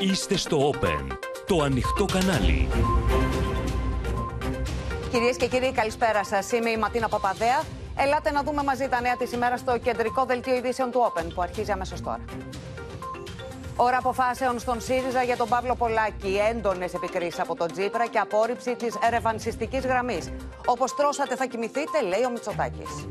Είστε στο Open, το ανοιχτό κανάλι. Κυρίες και κύριοι, καλησπέρα σας. Είμαι η Ματίνα Παπαδέα. Ελάτε να δούμε μαζί τα νέα της ημέρας στο κεντρικό δελτίο ειδήσεων του Open που αρχίζει αμέσως τώρα. Ώρα αποφάσεων στον ΣΥΡΙΖΑ για τον Παύλο Πολάκη. Έντονες επικρίσεις από τον Τζίπρα και απόρριψη της ρευανσιστική γραμμής. Όπως τρώσατε θα κοιμηθείτε, λέει ο Μητσοτάκης.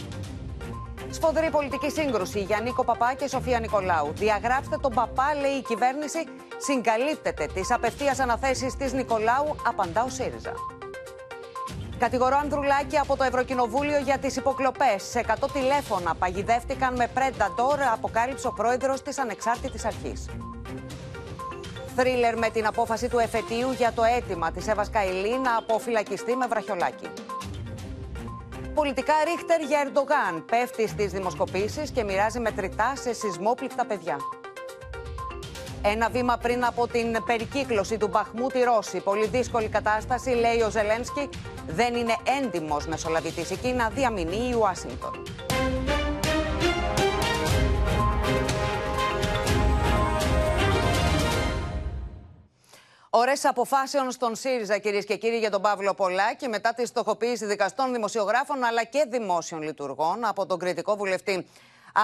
Σφοδρή πολιτική σύγκρουση για Νίκο Παπά και Σοφία Νικολάου. Διαγράψτε τον Παπά, λέει η κυβέρνηση. Συγκαλύπτεται τις απευθείας αναθέσεις της Νικολάου, απαντά ο ΣΥΡΙΖΑ. Κατηγορώ Ανδρουλάκη από το Ευρωκοινοβούλιο για τις υποκλοπές. Σε 100 τηλέφωνα παγιδεύτηκαν με Predator, αποκάλυψε ο πρόεδρος της Ανεξάρτητης Αρχής. Θρίλερ με την απόφαση του εφετείου για το αίτημα της Εύα Καηλή να αποφυλακιστεί με βραχιολάκι. Πολιτικά ρίχτερ για Ερντογάν. Πέφτει στις δημοσκοπήσεις και μοιράζει μετρητά σε σεισμόπληκτα παιδιά. Ένα βήμα πριν από την περικύκλωση του Μπαχμού τη Ρώση. Πολύ δύσκολη κατάσταση, λέει ο Ζελένσκι. Δεν είναι έντιμος μεσολαβητής η Κίνα, διαμηνεί η Ουάσιγκτον. Ωρέ αποφάσεων στον ΣΥΡΙΖΑ, κυρίες και κύριοι, για τον Παύλο Πολάκη, μετά τη στοχοποίηση δικαστών, δημοσιογράφων αλλά και δημόσιων λειτουργών από τον κριτικό βουλευτή.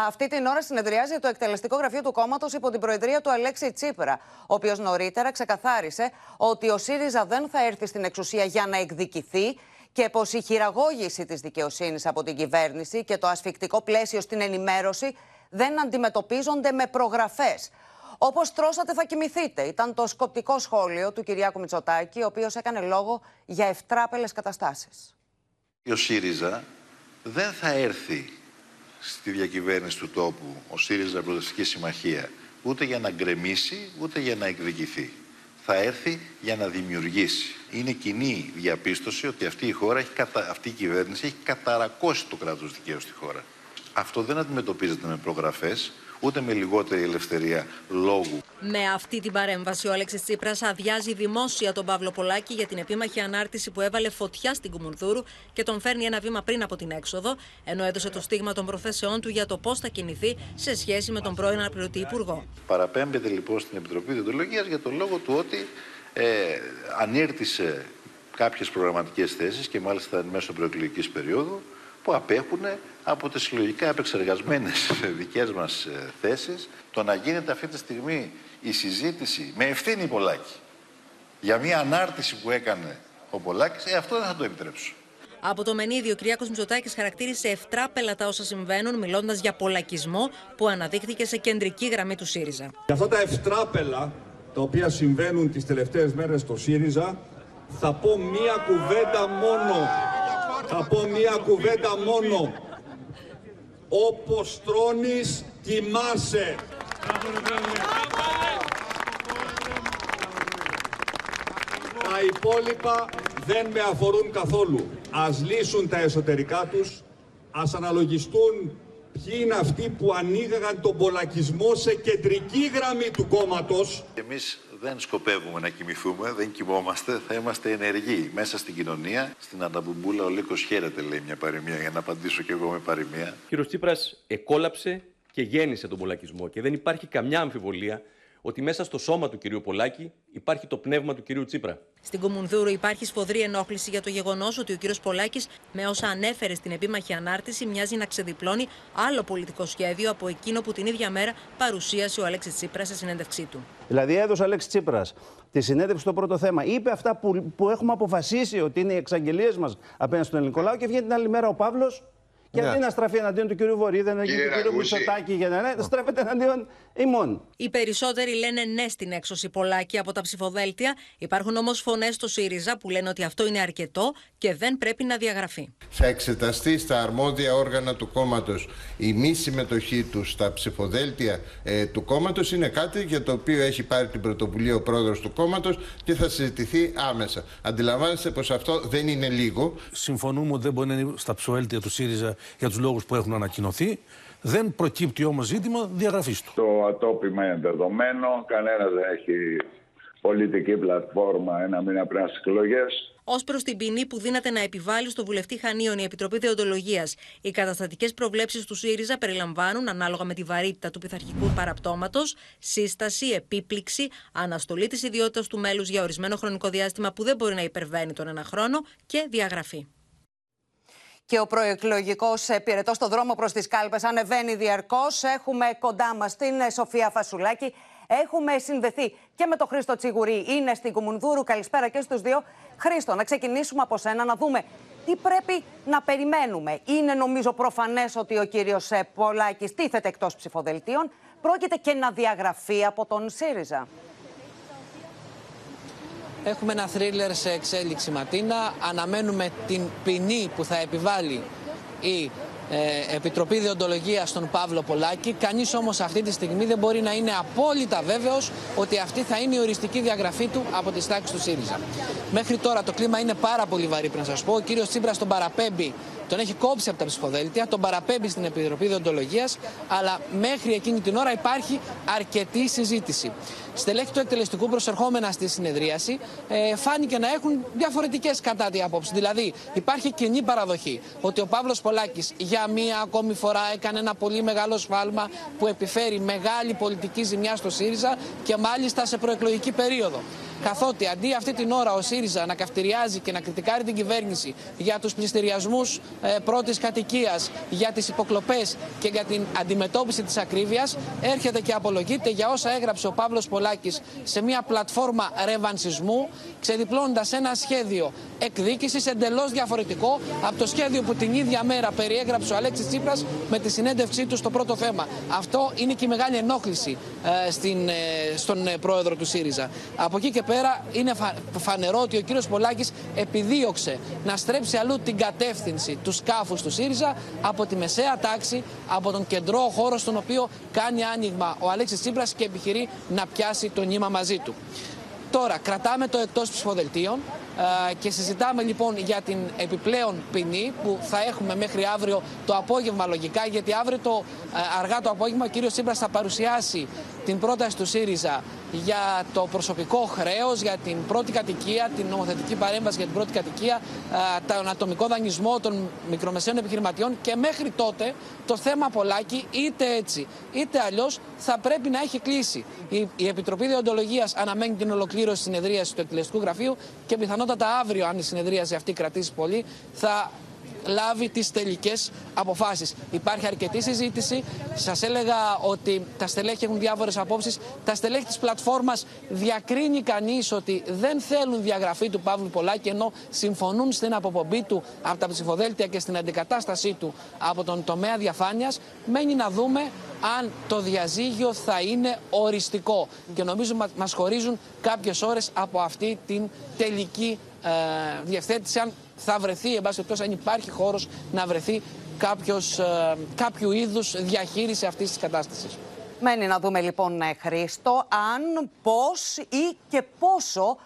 Αυτή την ώρα συνεδριάζει το εκτελεστικό γραφείο του κόμματος υπό την προεδρία του Αλέξη Τσίπρα, ο οποίος νωρίτερα ξεκαθάρισε ότι ο ΣΥΡΙΖΑ δεν θα έρθει στην εξουσία για να εκδικηθεί και πως η χειραγώγηση της δικαιοσύνης από την κυβέρνηση και το ασφικτικό πλαίσιο στην ενημέρωση δεν αντιμετωπίζονται με προγραφές. Όπως τρώσατε, θα κοιμηθείτε. Ήταν το σκοπτικό σχόλιο του Κυριάκου Μητσοτάκη, ο οποίος έκανε λόγο για ευτράπελες καταστάσεις. Ο ΣΥΡΙΖΑ δεν θα έρθει στη διακυβέρνηση του τόπου, ο ΣΥΡΙΖΑ Προοδευτική Συμμαχία, ούτε για να γκρεμίσει, ούτε για να εκδικηθεί. Θα έρθει για να δημιουργήσει. Είναι κοινή διαπίστωση ότι αυτή η, χώρα έχει κατα... αυτή η κυβέρνηση έχει καταρακώσει το κράτος δικαίου στη χώρα. Αυτό δεν αντιμετωπίζεται με προγραφές, ούτε με λιγότερη ελευθερία λόγου. Με αυτή την παρέμβαση, ο Αλέξης Τσίπρας αδειάζει δημόσια τον Παύλο Πολάκη για την επίμαχη ανάρτηση που έβαλε φωτιά στην Κουμουνδούρου και τον φέρνει ένα βήμα πριν από την έξοδο, ενώ έδωσε το στίγμα των προθέσεών του για το πώς θα κινηθεί σε σχέση με τον πρώην αναπληρωτή Υπουργό. Παραπέμπεται λοιπόν στην Επιτροπή Διοντολογίας για το λόγο του ότι ε, ανήρτησε κάποιες προγραμματικές θέσεις και μάλιστα εν μέσω προεκλογικής περίοδου που απέχουν από τις συλλογικά επεξεργασμένες δικές μας ε, θέσεις το να γίνεται αυτή τη στιγμή η συζήτηση με ευθύνη Πολάκη για μια ανάρτηση που έκανε ο Πολάκης, ε, αυτό δεν θα το επιτρέψω. Από το Μενίδιο, ο Κυριάκος Μητσοτάκης χαρακτήρισε ευτράπελα τα όσα συμβαίνουν, μιλώντας για πολλακισμό που αναδείχθηκε σε κεντρική γραμμή του ΣΥΡΙΖΑ. Για αυτά τα ευτράπελα τα οποία συμβαίνουν τις τελευταίες μέρες στο ΣΥΡΙΖΑ, θα πω μία κουβέντα μόνο. Θα πω μία κουβέντα μόνο όπως τρώνεις κοιμάσαι. Τα υπόλοιπα δεν με αφορούν καθόλου. Ας λύσουν τα εσωτερικά τους, ας αναλογιστούν ποιοι είναι αυτοί που ανοίγαγαν τον πολλακισμό σε κεντρική γραμμή του κόμματος. Εμείς δεν σκοπεύουμε να κοιμηθούμε, δεν κοιμόμαστε, θα είμαστε ενεργοί μέσα στην κοινωνία. Στην Ανταμπουμπούλα ο Λύκος χαίρεται, λέει μια παροιμία, για να απαντήσω κι εγώ με παροιμία. Ο κύριος Τσίπρας εκόλαψε και γέννησε τον πολλακισμό και δεν υπάρχει καμιά αμφιβολία ότι μέσα στο σώμα του κυρίου Πολάκη υπάρχει το πνεύμα του κυρίου Τσίπρα. Στην Κομουνδούρου υπάρχει σφοδρή ενόχληση για το γεγονός ότι ο κύριος Πολάκης, με όσα ανέφερε στην επίμαχη ανάρτηση, μοιάζει να ξεδιπλώνει άλλο πολιτικό σχέδιο από εκείνο που την ίδια μέρα παρουσίασε ο Αλέξης Τσίπρας σε συνέντευξή του. Δηλαδή, έδωσε ο Αλέξης Τσίπρας τη συνέντευξη στο πρώτο θέμα. Είπε αυτά που, που έχουμε αποφασίσει ότι είναι οι εξαγγελίες μας απέναντι στον ελληνικό λαό και βγαίνει την άλλη μέρα ο Παύλος και αντί να στραφεί εναντίον του κ. Βορύδη, εναντίον του κ. Μητσοτάκη, για να ναι, στρέφεται εναντίον ημών. Οι περισσότεροι λένε ναι στην έξωση πολλάκι από τα ψηφοδέλτια. Υπάρχουν όμως φωνές στο ΣΥΡΙΖΑ που λένε ότι αυτό είναι αρκετό και δεν πρέπει να διαγραφεί. Θα εξεταστεί στα αρμόδια όργανα του κόμματος η μη συμμετοχή τους στα ψηφοδέλτια ε, του κόμματος. Είναι κάτι για το οποίο έχει πάρει την πρωτοβουλία ο πρόεδρος του κόμματος και θα συζητηθεί άμεσα. Αντιλαμβάνεστε πως αυτό δεν είναι λίγο. Συμφωνούμε ότι δεν μπορεί να είναι στα ψηφοδέλτια του ΣΥΡΙΖΑ για τους λόγους που έχουν ανακοινωθεί. Δεν προκύπτει όμως ζήτημα διαγραφής του. Το ατόπιμα είναι δεδομένο, κανένας δεν έχει πολιτική πλατφόρμα ένα μήνα πριν στις εκλογές. ως προς την ποινή που δύναται να επιβάλλει στο βουλευτή Χανίων η Επιτροπή Δεοντολογία. Οι καταστατικές προβλέψεις του ΣΥΡΙΖΑ περιλαμβάνουν, ανάλογα με τη βαρύτητα του πειθαρχικού παραπτώματος, σύσταση, επίπληξη, αναστολή της ιδιότητας του μέλους για ορισμένο χρονικό διάστημα που δεν μπορεί να υπερβαίνει τον ένα χρόνο και διαγραφή. Και ο προεκλογικός πυρετό στο δρόμο προς τις κάλπες ανεβαίνει διαρκώς. Έχουμε κοντά μας την Σοφία Φασουλάκη. Έχουμε συνδεθεί και με τον Χρήστο Τσιγουρή. Είναι στην Κουμουνδούρου. Καλησπέρα και στους δύο. Χρήστο, να ξεκινήσουμε από σένα, να δούμε τι πρέπει να περιμένουμε. Είναι νομίζω προφανές ότι ο κύριος Πολάκη τίθεται εκτός ψηφοδελτίων. Πρόκειται και να διαγραφεί από τον ΣΥΡΙΖΑ. Έχουμε ένα θρίλερ σε εξέλιξη Ματίνα. Αναμένουμε την ποινή που θα επιβάλλει η ε, Επιτροπή Διοντολογίας στον Παύλο Πολάκη. Κανείς όμως αυτή τη στιγμή δεν μπορεί να είναι απόλυτα βέβαιος ότι αυτή θα είναι η οριστική διαγραφή του από τις τάξεις του ΣΥΡΙΖΑ. Μέχρι τώρα το κλίμα είναι πάρα πολύ βαρύ, πρέπει να σας πω. Ο κύριος Τσίπρας τον παραπέμπει τον έχει κόψει από τα ψηφοδέλτια, τον παραπέμπει στην Επιτροπή Διοντολογίας, αλλά μέχρι εκείνη την ώρα υπάρχει αρκετή συζήτηση. Στελέχη του εκτελεστικού προσερχόμενα στη συνεδρίαση ε, φάνηκε να έχουν διαφορετικές κατά τη άποψη. Δηλαδή, υπάρχει κοινή παραδοχή ότι ο Παύλος Πολάκης για μία ακόμη φορά έκανε ένα πολύ μεγάλο σφάλμα που επιφέρει μεγάλη πολιτική ζημιά στο ΣΥΡΙΖΑ και μάλιστα σε προεκλογική περίοδο. Καθότι αντί αυτή την ώρα ο ΣΥΡΙΖΑ να καυτηριάζει και να κριτικάρει την κυβέρνηση για τους πληστηριασμούς ε, πρώτης κατοικίας, για τις υποκλοπές και για την αντιμετώπιση της ακρίβειας, έρχεται και απολογείται για όσα έγραψε ο Παύλος Πολάκης σε μια πλατφόρμα ρεβανσισμού, ξεδιπλώνοντας ένα σχέδιο εκδίκησης εντελώς διαφορετικό από το σχέδιο που την ίδια μέρα περιέγραψε ο Αλέξης Τσίπρας με τη συνέντευξή του στο πρώτο θέμα. Αυτό είναι και η μεγάλη ενόχληση ε, στην, ε, στον ε, πρόεδρο του ΣΥΡΙΖΑ. Από εκεί και πέρα είναι φανερό ότι ο κύριος Πολάκης επιδίωξε να στρέψει αλλού την κατεύθυνση του σκάφους του ΣΥΡΙΖΑ από τη μεσαία τάξη, από τον κεντρό χώρο στον οποίο κάνει άνοιγμα ο Αλέξης Τσίπρας και επιχειρεί να πιάσει το νήμα μαζί του. Τώρα, κρατάμε το εκτός ψηφοδελτίων και συζητάμε λοιπόν για την επιπλέον ποινή που θα έχουμε μέχρι αύριο το απόγευμα λογικά γιατί αύριο το αργά το απόγευμα ο κύριος Τσίπρας θα παρουσιάσει την πρόταση του ΣΥΡΙΖΑ για το προσωπικό χρέος, για την πρώτη κατοικία, την νομοθετική παρέμβαση για την πρώτη κατοικία, τον ατομικό δανεισμό των μικρομεσαίων επιχειρηματιών και μέχρι τότε το θέμα Πολάκη είτε έτσι είτε αλλιώς θα πρέπει να έχει κλείσει. Η, Επιτροπή Διοντολογίας αναμένει την ολοκλήρωση συνεδρίαση του εκτελεστικού γραφείου και πιθανότατα αύριο αν η συνεδρίαση αυτή κρατήσει πολύ θα λάβει τις τελικές αποφάσεις. Υπάρχει αρκετή συζήτηση. Σας έλεγα ότι τα στελέχη έχουν διάφορες απόψεις. Τα στελέχη της πλατφόρμας διακρίνει κανείς ότι δεν θέλουν διαγραφή του Παύλου Πολάκη ενώ συμφωνούν στην αποπομπή του από τα ψηφοδέλτια και στην αντικατάστασή του από τον τομέα διαφάνειας. Μένει να δούμε αν το διαζύγιο θα είναι οριστικό. Και νομίζω μας χωρίζουν κάποιες ώρες από αυτή την τελική ε, διευθέτηση αν θα βρεθεί, εν πάση αν υπάρχει χώρος να βρεθεί κάποιος, ε, κάποιου είδους διαχείριση αυτής της κατάστασης. Μένει να δούμε λοιπόν, ε, Χρήστο, αν, πώς ή και πόσο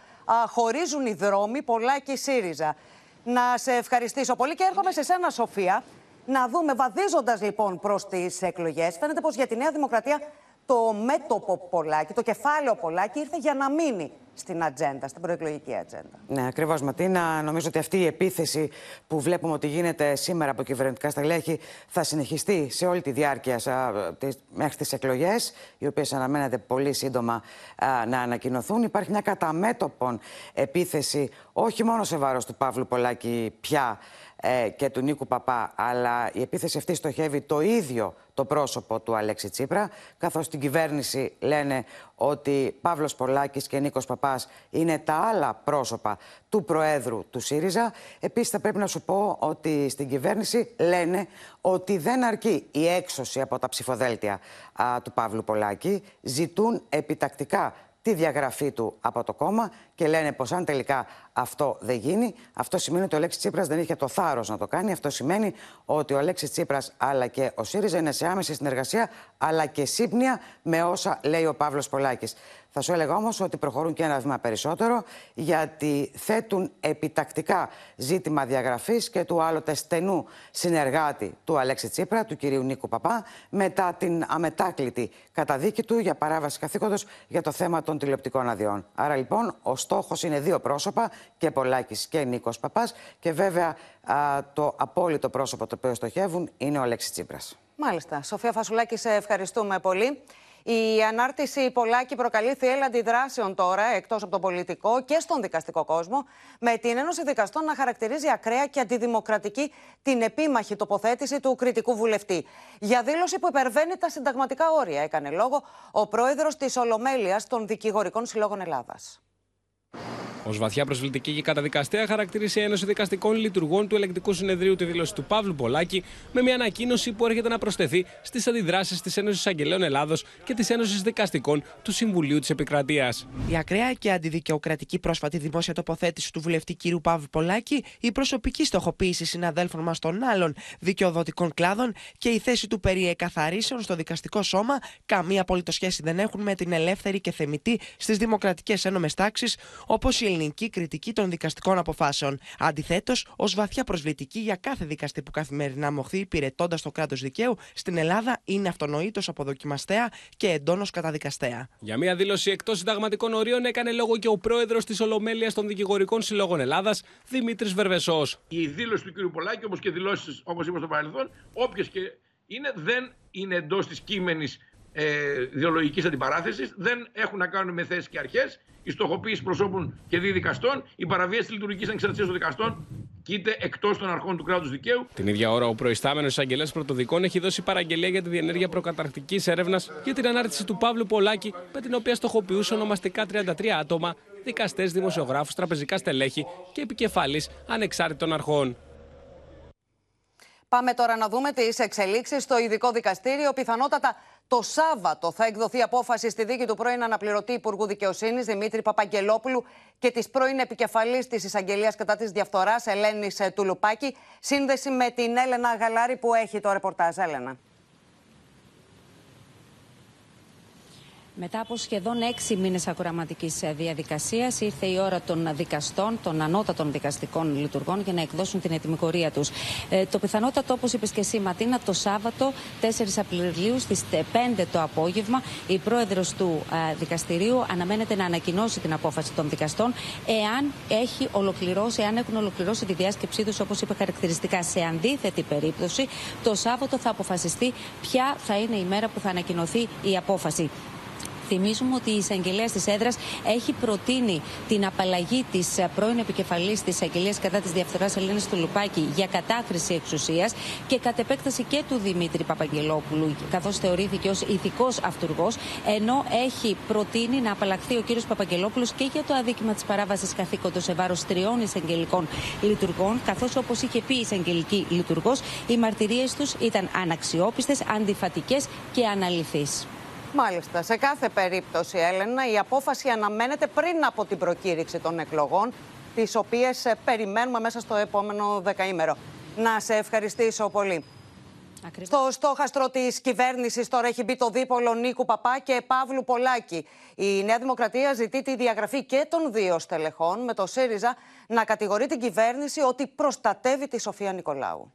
χωρίζουν οι δρόμοι πολλά και ΣΥΡΙΖΑ. Να σε ευχαριστήσω πολύ και έρχομαι σε σένα, Σοφία, να δούμε, βαδίζοντας λοιπόν προς τις εκλογές, φαίνεται πως για τη Νέα Δημοκρατία το μέτωπο Πολάκη, το κεφάλαιο Πολάκη ήρθε για να μείνει στην ατζέντα, στην προεκλογική ατζέντα. Ναι, ακριβώς, Ματίνα. Νομίζω ότι αυτή η επίθεση που βλέπουμε ότι γίνεται σήμερα από κυβερνητικά στελέχη θα συνεχιστεί σε όλη τη διάρκεια μέχρι τις εκλογές, οι οποίες αναμένεται πολύ σύντομα να ανακοινωθούν. Υπάρχει μια καταμέτωπον επίθεση, όχι μόνο σε βάρος του Παύλου Πολάκη πια ε, και του Νίκου Παπά, αλλά η επίθεση αυτή στοχεύει το ίδιο το πρόσωπο του Αλέξη Τσίπρα, καθώς στην κυβέρνηση λένε ότι Παύλος Πολάκης και Νίκος Παπάς είναι τα άλλα πρόσωπα του Προέδρου του ΣΥΡΙΖΑ. Επίσης θα πρέπει να σου πω ότι στην κυβέρνηση λένε ότι δεν αρκεί η έξωση από τα ψηφοδέλτια του Παύλου Πολάκη. Ζητούν επιτακτικά τη διαγραφή του από το κόμμα και λένε πως αν τελικά αυτό δεν γίνει, αυτό σημαίνει ότι ο Αλέξης Τσίπρας δεν είχε το θάρρος να το κάνει. Αυτό σημαίνει ότι ο Αλέξης Τσίπρας αλλά και ο ΣΥΡΙΖΑ είναι σε άμεση συνεργασία αλλά και σύμπνοια με όσα λέει ο Παύλος Πολάκης. Θα σου έλεγα όμως ότι προχωρούν και ένα βήμα περισσότερο, γιατί θέτουν επιτακτικά ζήτημα διαγραφής και του άλλοτε στενού συνεργάτη του Αλέξη Τσίπρα, του κυρίου Νίκου Παπά, μετά την αμετάκλητη καταδίκη του για παράβαση καθήκοντος για το θέμα των των τηλεοπτικών αδειών. Άρα λοιπόν ο στόχος είναι δύο πρόσωπα, και Πολάκης και Νίκος Παπάς και βέβαια το απόλυτο πρόσωπο το οποίο στοχεύουν είναι ο Αλέξης Τσίπρας. Μάλιστα. Σοφία Φασουλάκη, σε ευχαριστούμε πολύ. Η ανάρτηση Πολάκη προκαλεί θύελα αντιδράσεων τώρα, εκτός από τον πολιτικό και στον δικαστικό κόσμο, με την Ένωση Δικαστών να χαρακτηρίζει ακραία και αντιδημοκρατική την επίμαχη τοποθέτηση του κριτικού βουλευτή. Για δήλωση που υπερβαίνει τα συνταγματικά όρια, έκανε λόγο ο πρόεδρος της Ολομέλειας των Δικηγορικών Συλλόγων Ελλάδας. Ω βαθιά προσβλητική και καταδικαστέα χαρακτήρισε η Ένωση Δικαστικών Λειτουργών του Ελεκτικού Συνεδρίου τη δήλωση του Παύλου Πολάκη με μια ανακοίνωση που έρχεται να προσθεθεί στις αντιδράσεις της Ένωσης Αγγελέων Ελλάδος και της Ένωσης Δικαστικών του Συμβουλίου της Επικρατείας. Η ακραία και αντιδικαιοκρατική πρόσφατη δημόσια τοποθέτηση του βουλευτή κ. Παύλου Πολάκη, η προσωπική στοχοποίηση συναδέλφων μας των άλλων δικαιοδοτικών κλάδων και η θέση του περί εκαθαρίσεων στο δικαστικό σώμα καμία απολύτως σχέση δεν έχουν με την ελεύθερη και θεμητή στις δημοκρατικές ένομε τάξεις, όπως η ελληνική κριτική των δικαστικών αποφάσεων. Αντιθέτως, ως βαθιά προσβλητική για κάθε δικαστή που καθημερινά μοχθεί υπηρετώντας το κράτος δικαίου στην Ελλάδα είναι αυτονοήτως αποδοκιμαστέα και εντόνως καταδικαστέα. Για μια δήλωση εκτός συνταγματικών ορίων έκανε λόγο και ο πρόεδρος της Ολομέλειας των Δικηγορικών Συλλόγων Ελλάδας, Δημήτρης Βερβεσός. Η δήλωση του κ. Πολάκη, όπως και δηλώσεις όπως είπα στο παρελθόν, όποιες και είναι, δεν είναι εντός της κείμενης ε, ιδεολογικής αντιπαράθεσης, δεν έχουν να κάνουν με θέσεις και αρχές η στοχοποίηση προσώπων και διδικαστών, η παραβίαση της λειτουργικής ανεξαρτησίας των δικαστών κοίται εκτός των αρχών του κράτους δικαίου. Την ίδια ώρα, ο προϊστάμενος εισαγγελέα πρωτοδικών έχει δώσει παραγγελία για τη διενέργεια προκαταρκτικής έρευνας για την ανάρτηση του Παύλου Πολάκη, με την οποία στοχοποιούσε ονομαστικά 33 άτομα, δικαστές, δημοσιογράφους, τραπεζικά στελέχη και επικεφαλής ανεξάρτητων αρχών. Πάμε τώρα να δούμε τις εξελίξεις στο ειδικό δικαστήριο. Πιθανότατα το Σάββατο θα εκδοθεί απόφαση στη δίκη του πρώην αναπληρωτή Υπουργού Δικαιοσύνης Δημήτρη Παπαγγελόπουλου και της πρώην επικεφαλής της εισαγγελίας κατά της διαφθοράς Ελένης Τουλουπάκη. Σύνδεση με την Έλενα Γαλάρη που έχει το ρεπορτάζ. Έλενα. Μετά από σχεδόν έξι μήνες ακροαματική ε, διαδικασίας, ήρθε η ώρα των δικαστών, των ανώτατων δικαστικών λειτουργών, για να εκδώσουν την ετοιμικορία τους. Ε, το πιθανότατο, όπως είπες και εσύ, Ματίνα, το Σάββατο 4 Απριλίου στις 5 το απόγευμα, η πρόεδρος του ε, δικαστηρίου αναμένεται να ανακοινώσει την απόφαση των δικαστών, εάν έχει ολοκληρώσει, εάν έχουν ολοκληρώσει τη διάσκεψή τους, όπως είπε χαρακτηριστικά. Σε αντίθετη περίπτωση, το Σάββατο θα αποφασιστεί ποια θα είναι η μέρα που θα ανακοινωθεί η απόφαση. Θυμίζουμε ότι η εισαγγελέα της έδρας έχει προτείνει την απαλλαγή της πρώην επικεφαλής της εισαγγελίας κατά της διαφθοράς Ελένης Τουλουπάκη για κατάχρηση εξουσίας και κατ' επέκταση και του Δημήτρη Παπαγγελόπουλου, καθώς θεωρήθηκε ως ηθικός αυτούργος, ενώ έχει προτείνει να απαλλαχθεί ο κύριος Παπαγγελόπουλος και για το αδίκημα της παράβασης καθήκοντος σε βάρος τριών εισαγγελικών λειτουργών, καθώς όπως είχε πει η εισαγγελική λειτουργός, οι μαρτυρίες τους ήταν αναξιόπιστες, αντιφατικές και αναλυθείς. Μάλιστα. Σε κάθε περίπτωση, Έλενα, η απόφαση αναμένεται πριν από την προκήρυξη των εκλογών, τις οποίες ε, περιμένουμε μέσα στο επόμενο δεκαήμερο. Να σε ευχαριστήσω πολύ. Ακριβώς. Στο στόχαστρο της κυβέρνησης τώρα έχει μπει το δίπολο Νίκου Παπά και Παύλου Πολάκη. Η Νέα Δημοκρατία ζητεί τη διαγραφή και των δύο στελεχών, με το ΣΥΡΙΖΑ να κατηγορεί την κυβέρνηση ότι προστατεύει τη Σοφία Νικολάου.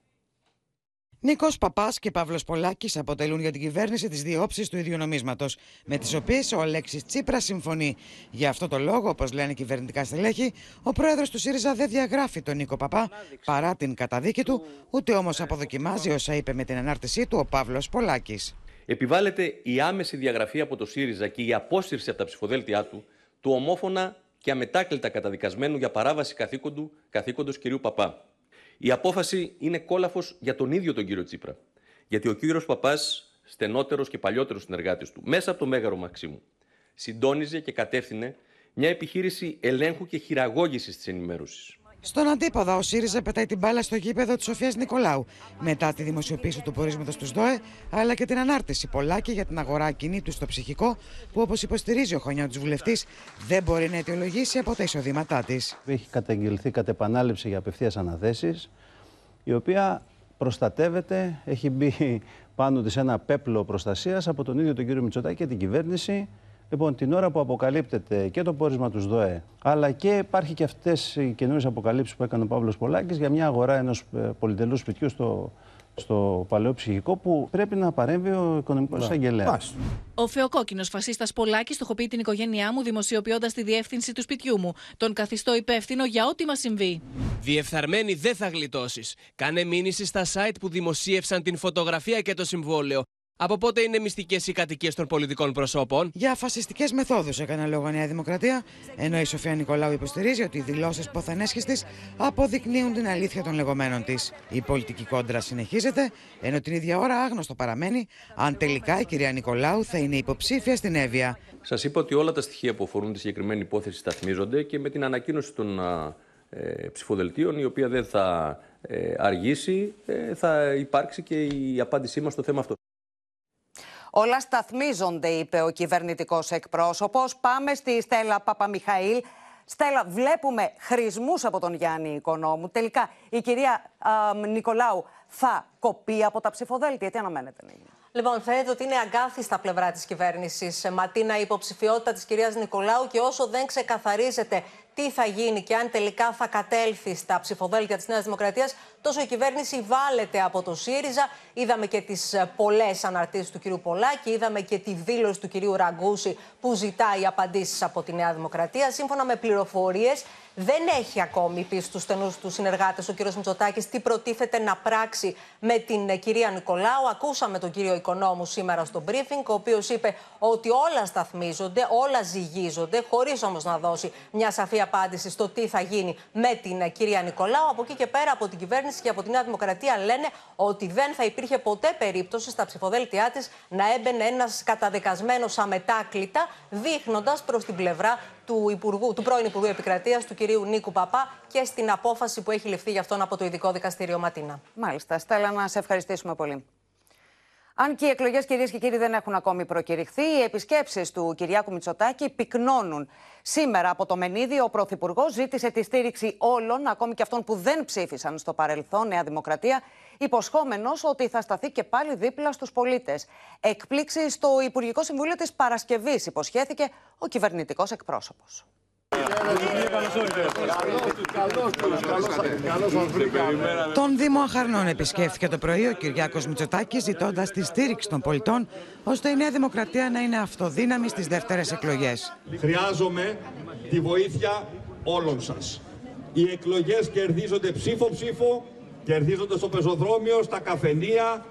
Νίκος Παπάς και Παύλος Πολάκης αποτελούν για την κυβέρνηση τις δύο όψεις του ίδιου νομίσματος, με τις οποίες ο Αλέξης Τσίπρας συμφωνεί. Για αυτό το λόγο, όπως λένε κυβερνητικά στελέχη, ο πρόεδρος του ΣΥΡΙΖΑ δεν διαγράφει τον Νίκο Παπά παρά την καταδίκη του, ούτε όμως αποδοκιμάζει όσα είπε με την ανάρτησή του ο Παύλος Πολάκης. Επιβάλλεται η άμεση διαγραφή από το ΣΥΡΙΖΑ και η απόσυρση από τα ψηφοδέλτια του του ομόφωνα και αμετάκλητα καταδικασμένου για παράβαση καθήκοντος κ. Παπά. Η απόφαση είναι κόλαφος για τον ίδιο τον κύριο Τσίπρα. Γιατί ο κύριος Παπάς, στενότερος και παλιότερος συνεργάτης του, μέσα από το Μέγαρο Μαξίμου, συντόνιζε και κατεύθυνε μια επιχείρηση ελέγχου και χειραγώγησης της ενημέρωσης. Στον αντίποδα, ο ΣΥΡΙΖΑ πετάει την μπάλα στο γήπεδο της Σοφίας Νικολάου μετά τη δημοσιοποίηση του πορίσματος του ΣΔΟΕ, αλλά και την ανάρτηση πολλάκια για την αγορά ακινήτου στο ψυχικό, που όπως υποστηρίζει ο Χωνιώτης βουλευτής, δεν μπορεί να αιτιολογήσει από τα εισοδήματά της. Έχει καταγγελθεί κατ' επανάληψη για απευθείας αναθέσει, η οποία προστατεύεται, έχει μπει πάνω της ένα πέπλο προστασίας από τον ίδιο τον κύριο Μητσοτάκη και την κυβέρνηση Λοιπόν, την ώρα που αποκαλύπτεται και το πόρισμα τους ΣΔΟΕ, αλλά και υπάρχει και αυτές οι καινούριες αποκαλύψεις που έκανε ο Παύλος Πολάκης για μια αγορά ενός ε, πολυτελούς σπιτιού στο στο παλαιό ψυχικό που πρέπει να παρέμβει ο οικονομικός εισαγγελέα. Ο φεοκόκκινος φασίστας Πολάκης στοχοποιεί την οικογένειά μου δημοσιοποιώντας τη διεύθυνση του σπιτιού μου. Τον καθιστώ υπεύθυνο για ό,τι μας συμβεί. Διεφθαρμένη δεν θα γλιτώσεις. Κάνε μήνυση στα site που δημοσίευσαν την φωτογραφία και το συμβόλαιο. Από πότε είναι μυστικές οι κατοικίες των πολιτικών προσώπων; Για φασιστικές μεθόδους έκανε λόγο Νέα Δημοκρατία, ενώ η Σοφία Νικολάου υποστηρίζει ότι οι δηλώσεις ποθενέσχη τη αποδεικνύουν την αλήθεια των λεγόμενων της. Η πολιτική κόντρα συνεχίζεται, ενώ την ίδια ώρα άγνωστο παραμένει αν τελικά η κυρία Νικολάου θα είναι υποψήφια στην Εύβοια. Σας είπα ότι όλα τα στοιχεία που αφορούν τη συγκεκριμένη υπόθεση σταθμίζονται και με την ανακοίνωση των ε, ψηφοδελτίων, η οποία δεν θα ε, αργήσει, ε, θα υπάρξει και η απάντησή μας στο θέμα αυτό. Όλα σταθμίζονται, είπε ο κυβερνητικός εκπρόσωπος. Πάμε στη Στέλλα Παπαμιχαήλ. Στέλλα, βλέπουμε χρησμούς από τον Γιάννη Οικονόμου. Τελικά, η κυρία Νικολάου θα κοπεί από τα ψηφοδέλτια. Τι αναμένετε να γίνει. Λοιπόν, φαίνεται ότι είναι αγκάθιστα πλευρά της κυβέρνησης. Ματίνα, η υποψηφιότητα της κυρίας Νικολάου και όσο δεν ξεκαθαρίζεται τι θα γίνει και αν τελικά θα κατέλθει στα ψηφοδέλτια της Νέας Δημοκρατίας, τόσο η κυβέρνηση βάλεται από το ΣΥΡΙΖΑ. Είδαμε και τις ε, πολλές αναρτήσεις του κυρίου Πολάκη, είδαμε και τη δήλωση του κυρίου Ραγκούση που ζητάει απαντήσεις από τη Νέα Δημοκρατία. Σύμφωνα με πληροφορίες, δεν έχει ακόμη πει στους στενούς του συνεργάτες ο κύριος Μητσοτάκης τι προτίθεται να πράξει με την ε, κυρία Νικολάου. Ακούσαμε τον κύριο Οικονόμου σήμερα στο briefing, ο οποίος είπε ότι όλα σταθμίζονται, όλα ζυγίζονται, χωρίς όμως να δώσει μια σαφή απάντηση στο τι θα γίνει με την ε, κυρία Νικολάου. Από εκεί και πέρα, από την κυβέρνηση και από τη Νέα Δημοκρατία λένε ότι δεν θα υπήρχε ποτέ περίπτωση στα ψηφοδέλτια της να έμπαινε ένας καταδικασμένος αμετάκλητα, δείχνοντας προς την πλευρά του, Υπουργού, του πρώην Υπουργού Επικρατείας, του κυρίου Νίκου Παπά, και στην απόφαση που έχει ληφθεί για αυτόν από το Ειδικό Δικαστήριο Ματίνα. Μάλιστα. Στέλλα, να σε ευχαριστήσουμε πολύ. Αν και οι εκλογές, κυρίες και κύριοι, δεν έχουν ακόμη προκηρυχθεί, οι επισκέψεις του Κυριάκου Μητσοτάκη πυκνώνουν. Σήμερα από το Μενίδη, ο Πρωθυπουργός ζήτησε τη στήριξη όλων, ακόμη και αυτών που δεν ψήφισαν στο παρελθόν Νέα Δημοκρατία, υποσχόμενος ότι θα σταθεί και πάλι δίπλα στους πολίτες. Εκπλήξεις στο Υπουργικό Συμβούλιο της Παρασκευής, υποσχέθηκε ο κυβερνητικός εκπρόσωπος. Τον Δήμο Αχαρνών επισκέφθηκε το πρωί ο Κυριάκος Μητσοτάκης ζητώντας τη στήριξη των πολιτών ώστε η Νέα Δημοκρατία να είναι αυτοδύναμη στις δεύτερες εκλογές. Χρειάζομαι τη βοήθεια όλων σας. Οι εκλογές κερδίζονται ψήφο-ψήφο Κερδίζονται στο πεζοδρόμιο, στα καφενεία,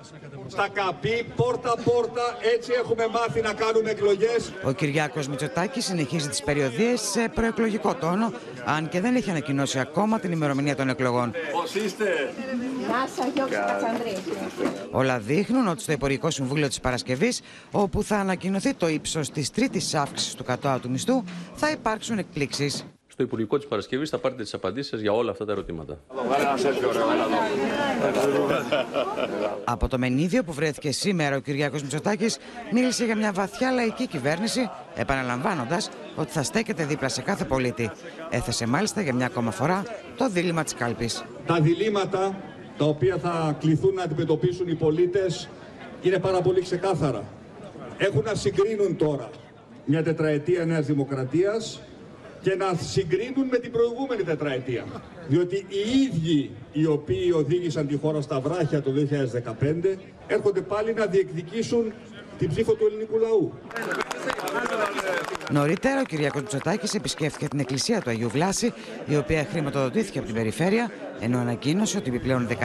στα καπί, πόρτα-πόρτα. Έτσι έχουμε μάθει να κάνουμε εκλογές. Ο Κυριάκος Μητσοτάκης συνεχίζει τις περιοδίες σε προεκλογικό τόνο, αν και δεν έχει ανακοινώσει ακόμα την ημερομηνία των εκλογών. Πώς είστε, Όλα δείχνουν ότι στο Υπουργικό Συμβούλιο της Παρασκευής, όπου θα ανακοινωθεί το ύψος της τρίτης αύξησης του κατώτατου μισθού, θα υπάρξουν εκπλήξεις στο Υπουργικό της Παρασκευής θα πάρετε τις απαντήσεις για όλα αυτά τα ερωτήματα. Από το Μενίδιο που βρέθηκε σήμερα ο Κυριάκος Μητσοτάκης μίλησε για μια βαθιά λαϊκή κυβέρνηση, επαναλαμβάνοντας ότι θα στέκεται δίπλα σε κάθε πολίτη. Έθεσε μάλιστα για μια ακόμα φορά το δίλημα της κάλπης. Τα διλήμματα τα οποία θα κληθούν να αντιμετωπίσουν οι πολίτες είναι πάρα πολύ ξεκάθαρα. Έχουν να συγκρίνουν τώρα μια τετραετία Νέας Δημοκρατίας και να συγκρίνουν με την προηγούμενη τετραετία. Διότι οι ίδιοι οι οποίοι οδήγησαν τη χώρα στα βράχια το 2015 έρχονται πάλι να διεκδικήσουν την ψήφο του ελληνικού λαού. Νωρίτερα, ο Κυριακός Μητσοτάκης επισκέφθηκε την εκκλησία του Αγίου Βλάση, η οποία χρηματοδοτήθηκε από την περιφέρεια, ενώ ανακοίνωσε ότι επιπλέον 14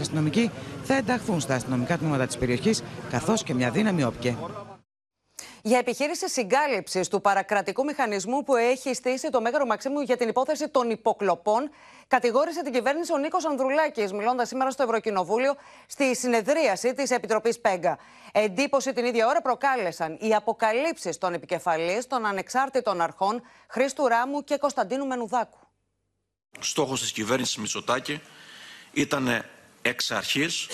αστυνομικοί θα ενταχθούν στα αστυνομικά τμήματα της περιοχής, καθώς και μια δύναμη όπκε για επιχείρηση συγκάλυψης του παρακρατικού μηχανισμού που έχει στήσει το Μέγαρο Μαξίμου για την υπόθεση των υποκλοπών, κατηγόρησε την κυβέρνηση ο Νίκος Ανδρουλάκης, μιλώντας σήμερα στο Ευρωκοινοβούλιο στη συνεδρίαση της Επιτροπής ΠΕΓΚΑ. Εντύπωση την ίδια ώρα προκάλεσαν οι αποκαλύψεις των επικεφαλής των ανεξάρτητων αρχών Χρήστου Ράμου και Κωνσταντίνου Μενουδάκου. Στόχος της κυβέρνησης Μητσοτάκη ήταν εξ αρχής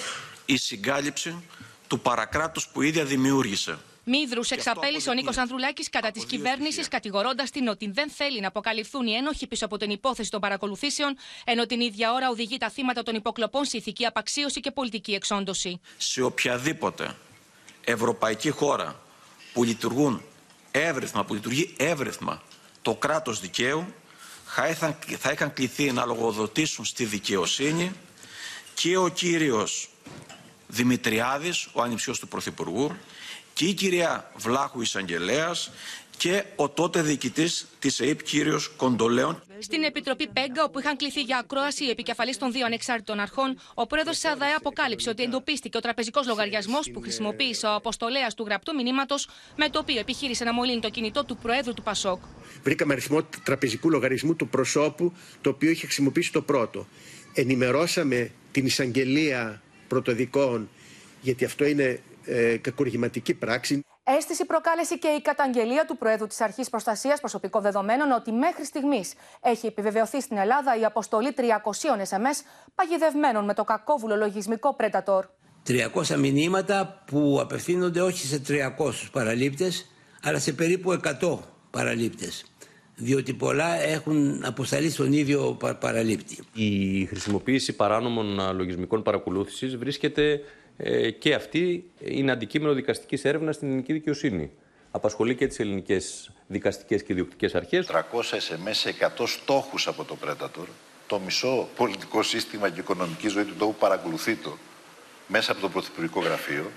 η συγκάλυψη του παρακράτους που ίδια δημιούργησε. Μίδρου εξαπέλυσε ο Νίκος Ανδρουλάκης κατά της κυβέρνησης, κατηγορώντας την ότι δεν θέλει να αποκαλυφθούν οι ένοχοι πίσω από την υπόθεση των παρακολουθήσεων, ενώ την ίδια ώρα οδηγεί τα θύματα των υποκλοπών σε ηθική απαξίωση και πολιτική εξόντωση. Σε οποιαδήποτε ευρωπαϊκή χώρα που λειτουργούν εύρυθμα, που λειτουργεί εύρυθμα το κράτος δικαίου, θα είχαν κληθεί να λογοδοτήσουν στη δικαιοσύνη και ο κύριος Δημητριάδης, ο ανιψιός του Πρωθυπουργού, και η κυρία Βλάχου εισαγγελέα και ο τότε διοικητής της ΕΕΠ, κύριος Κοντολέων. Στην Επιτροπή Πέγκα, όπου είχαν κληθεί για ακρόαση οι επικεφαλεί των δύο ανεξάρτητων αρχών, ο πρόεδρος της ΑΔΑΕ αποκάλυψε ότι εντοπίστηκε ο τραπεζικός λογαριασμός που χρησιμοποίησε ο αποστολέας του γραπτού μηνύματος, με το οποίο επιχείρησε να μολύνει το κινητό του Προέδρου του Πασόκ. Βρήκαμε αριθμό τραπεζικού λογαριασμού του προσώπου, το οποίο είχε χρησιμοποιήσει το πρώτο. Ενημερώσαμε την εισαγγελία πρωτοδικών, γιατί αυτό είναι ε, κακουργηματική πράξη. Αίσθηση προκάλεσε και η καταγγελία του Προέδρου της Αρχής Προστασίας Προσωπικών Δεδομένων ότι μέχρι στιγμής έχει επιβεβαιωθεί στην Ελλάδα η αποστολή 300 SMS παγιδευμένων με το κακόβουλο λογισμικό Predator. 300 μηνύματα που απευθύνονται όχι σε 300 παραλήπτες αλλά σε περίπου 100 παραλήπτες διότι πολλά έχουν αποσταλεί στον ίδιο παραλήπτη. Η χρησιμοποίηση παράνομων λογισμικών παρακολούθησης βρίσκεται ε, και αυτή είναι αντικείμενο δικαστικής έρευνας στην ελληνική δικαιοσύνη. Απασχολεί και τις ελληνικές δικαστικές και ιδιοκτικές αρχές. 300 SMS σε 100 στόχους από το Predator. Το μισό πολιτικό σύστημα και οικονομική ζωή του τόπου παρακολουθεί το μέσα από το Πρωθυπουργικό Γραφείο.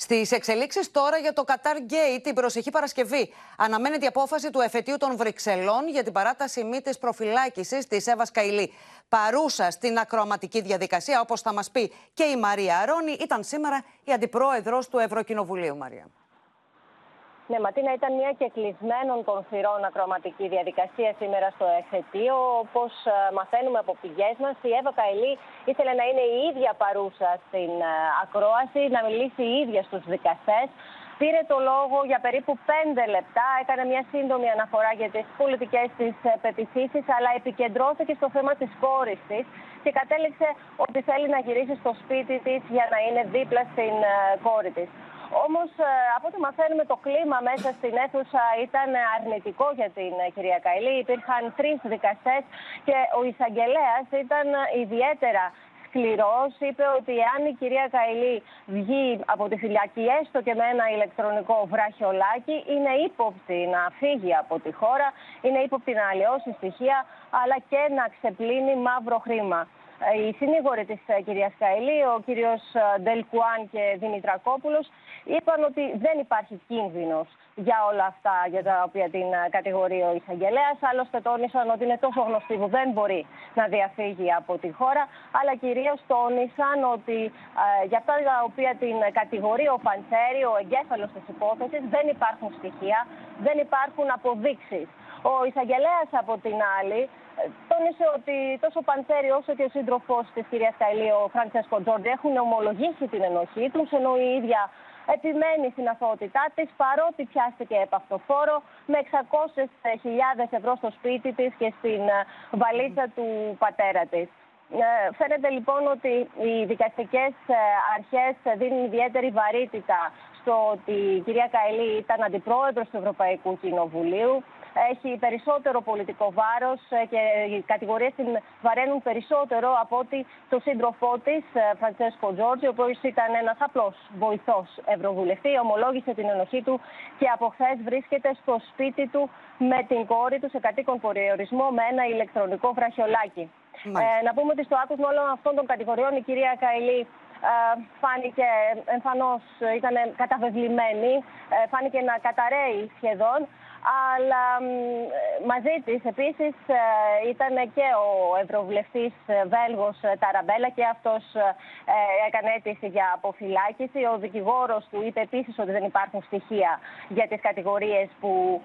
Στις εξελίξεις τώρα για το Qatar Gate την προσεχή Παρασκευή. Αναμένεται η απόφαση του εφετείου των Βρυξελών για την παράταση μύτης προφυλάκησης της Εύα Καηλή. Παρούσα στην ακροαματική διαδικασία, όπως θα μας πει και η Μαρία Αρώνη, ήταν σήμερα η αντιπρόεδρος του Ευρωκοινοβουλίου, Μαρία. Ναι, Ματίνα, ήταν μια και κλεισμένων των θυρών ακροαματική διαδικασία σήμερα στο εφετείο. Όπως ε, μαθαίνουμε από πηγές μας, η Εύα Καηλή ήθελε να είναι η ίδια παρούσα στην ε, ακρόαση, να μιλήσει η ίδια στους δικαστές. Πήρε το λόγο για περίπου πέντε λεπτά, έκανε μια σύντομη αναφορά για τις πολιτικές της ε, πεπιθήσεις, αλλά επικεντρώθηκε στο θέμα της κόρης της και κατέληξε ότι θέλει να γυρίσει στο σπίτι της για να είναι δίπλα στην κόρη της. Όμως, ε, από ό,τι μαθαίνουμε, το κλίμα μέσα στην αίθουσα ήταν αρνητικό για την ε, κυρία Καηλή. Υπήρχαν τρεις δικαστές και ο εισαγγελέας ήταν ιδιαίτερα σκληρός. Είπε ότι αν η κυρία Καηλή βγει από τη φυλακή έστω και με ένα ηλεκτρονικό βράχιολάκι, είναι ύποπτη να φύγει από τη χώρα, είναι ύποπτη να αλλοιώσει στοιχεία, αλλά και να ξεπλύνει μαύρο χρήμα. Ε, οι συνήγοροι της ε, κυρίας Καηλή, ο κύριος ε, Ντελκουάν και Δημητρακόπουλος, είπαν ότι δεν υπάρχει κίνδυνος για όλα αυτά για τα οποία την κατηγορεί ο εισαγγελέας. Άλλωστε, τόνισαν ότι είναι τόσο γνωστή που δεν μπορεί να διαφύγει από τη χώρα. Αλλά κυρίως τόνισαν ότι για αυτά τα οποία την κατηγορεί ο Παντσέρη, ο εγκέφαλος της υπόθεσης, δεν υπάρχουν στοιχεία, δεν υπάρχουν αποδείξεις. Ο εισαγγελέας από την άλλη τόνισε ότι τόσο ο Παντσέρη όσο και ο σύντροφό της κυρίας Καηλή, ο Φραντσέσκο Τζόρτζι, έχουν ομολογήσει την ενοχή τους, ενώ η ίδια επιμένει στην αθωότητά της, παρότι πιάστηκε επαυτοφόρο με 600.000 ευρώ στο σπίτι της και στην ε, βαλίτσα του πατέρα της. Ε, φαίνεται λοιπόν ότι οι δικαστικές ε, αρχές δίνουν ιδιαίτερη βαρύτητα στο ότι η κυρία Καηλή ήταν αντιπρόεδρος του Ευρωπαϊκού Κοινοβουλίου έχει περισσότερο πολιτικό βάρος ε, και οι κατηγορίες την βαραίνουν περισσότερο από ότι το σύντροφό της, ε, Φραντσέσκο Τζόρτζι, ο οποίος ήταν ένας απλός βοηθός ευρωβουλευτή, ομολόγησε την ενοχή του και από χθες βρίσκεται στο σπίτι του με την κόρη του σε κατοίκον περιορισμό με ένα ηλεκτρονικό βραχιολάκι. Ε, να πούμε ότι στο άκουσμα όλων αυτών των κατηγοριών η κυρία Καηλή ε, φάνηκε εμφανώς, ήταν καταβεβλημένη, ε, φάνηκε να καταραίει σχεδόν αλλά μαζί της επίσης ε, ήταν και ο Ευρωβουλευτής ε, Βέλγος ε, Ταραμπέλα και αυτός έκανε αίτηση για αποφυλάκηση. Ο δικηγόρος του είπε επίσης ότι δεν υπάρχουν στοιχεία για τις κατηγορίες που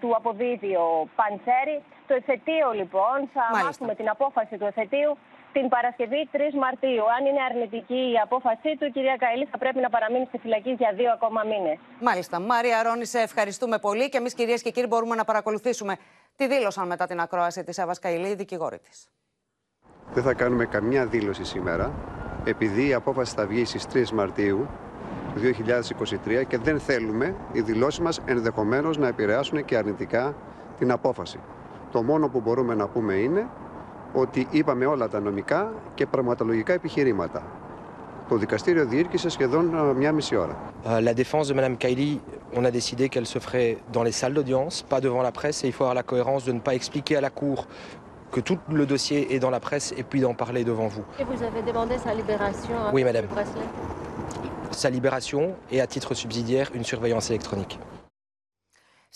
του αποδίδει ο Παντσέρη. Το εφετείο λοιπόν, θα μάθουμε την απόφαση του εφετείου την Παρασκευή 3 Μαρτίου. Αν είναι αρνητική η απόφασή του, η κυρία Καηλή θα πρέπει να παραμείνει στη φυλακή για δύο ακόμα μήνες. Μάλιστα. Μάρια Ρόνη, σε ευχαριστούμε πολύ και εμείς, κυρίες και κύριοι, μπορούμε να παρακολουθήσουμε τι δήλωσαν μετά την ακρόαση της Εύας Καηλή, η δικηγόρη της. Δεν θα κάνουμε καμιά δήλωση σήμερα, επειδή η απόφαση θα βγει στις 3 Μαρτίου του 2023 και δεν θέλουμε οι δηλώσεις μας ενδεχομένως να επηρεάσουν και αρνητικά την απόφαση. Το μόνο που μπορούμε να πούμε είναι ότι είπαμε όλα τα νομικά και πραγματολογικά επιχειρήματα. Το δικαστήριο διήρκησε σχεδόν μια μισή ώρα. La défense de Mme Kaili, on a décidé qu'elle se ferait dans les salles d'audience, pas devant la presse, et il faut avoir la cohérence de ne pas expliquer à la Cour que tout le dossier est dans la presse et puis d'en parler devant vous. Et vous avez demandé sa libération à Oui, madame. M. Bracelet Sa libération et à titre subsidiaire une surveillance électronique.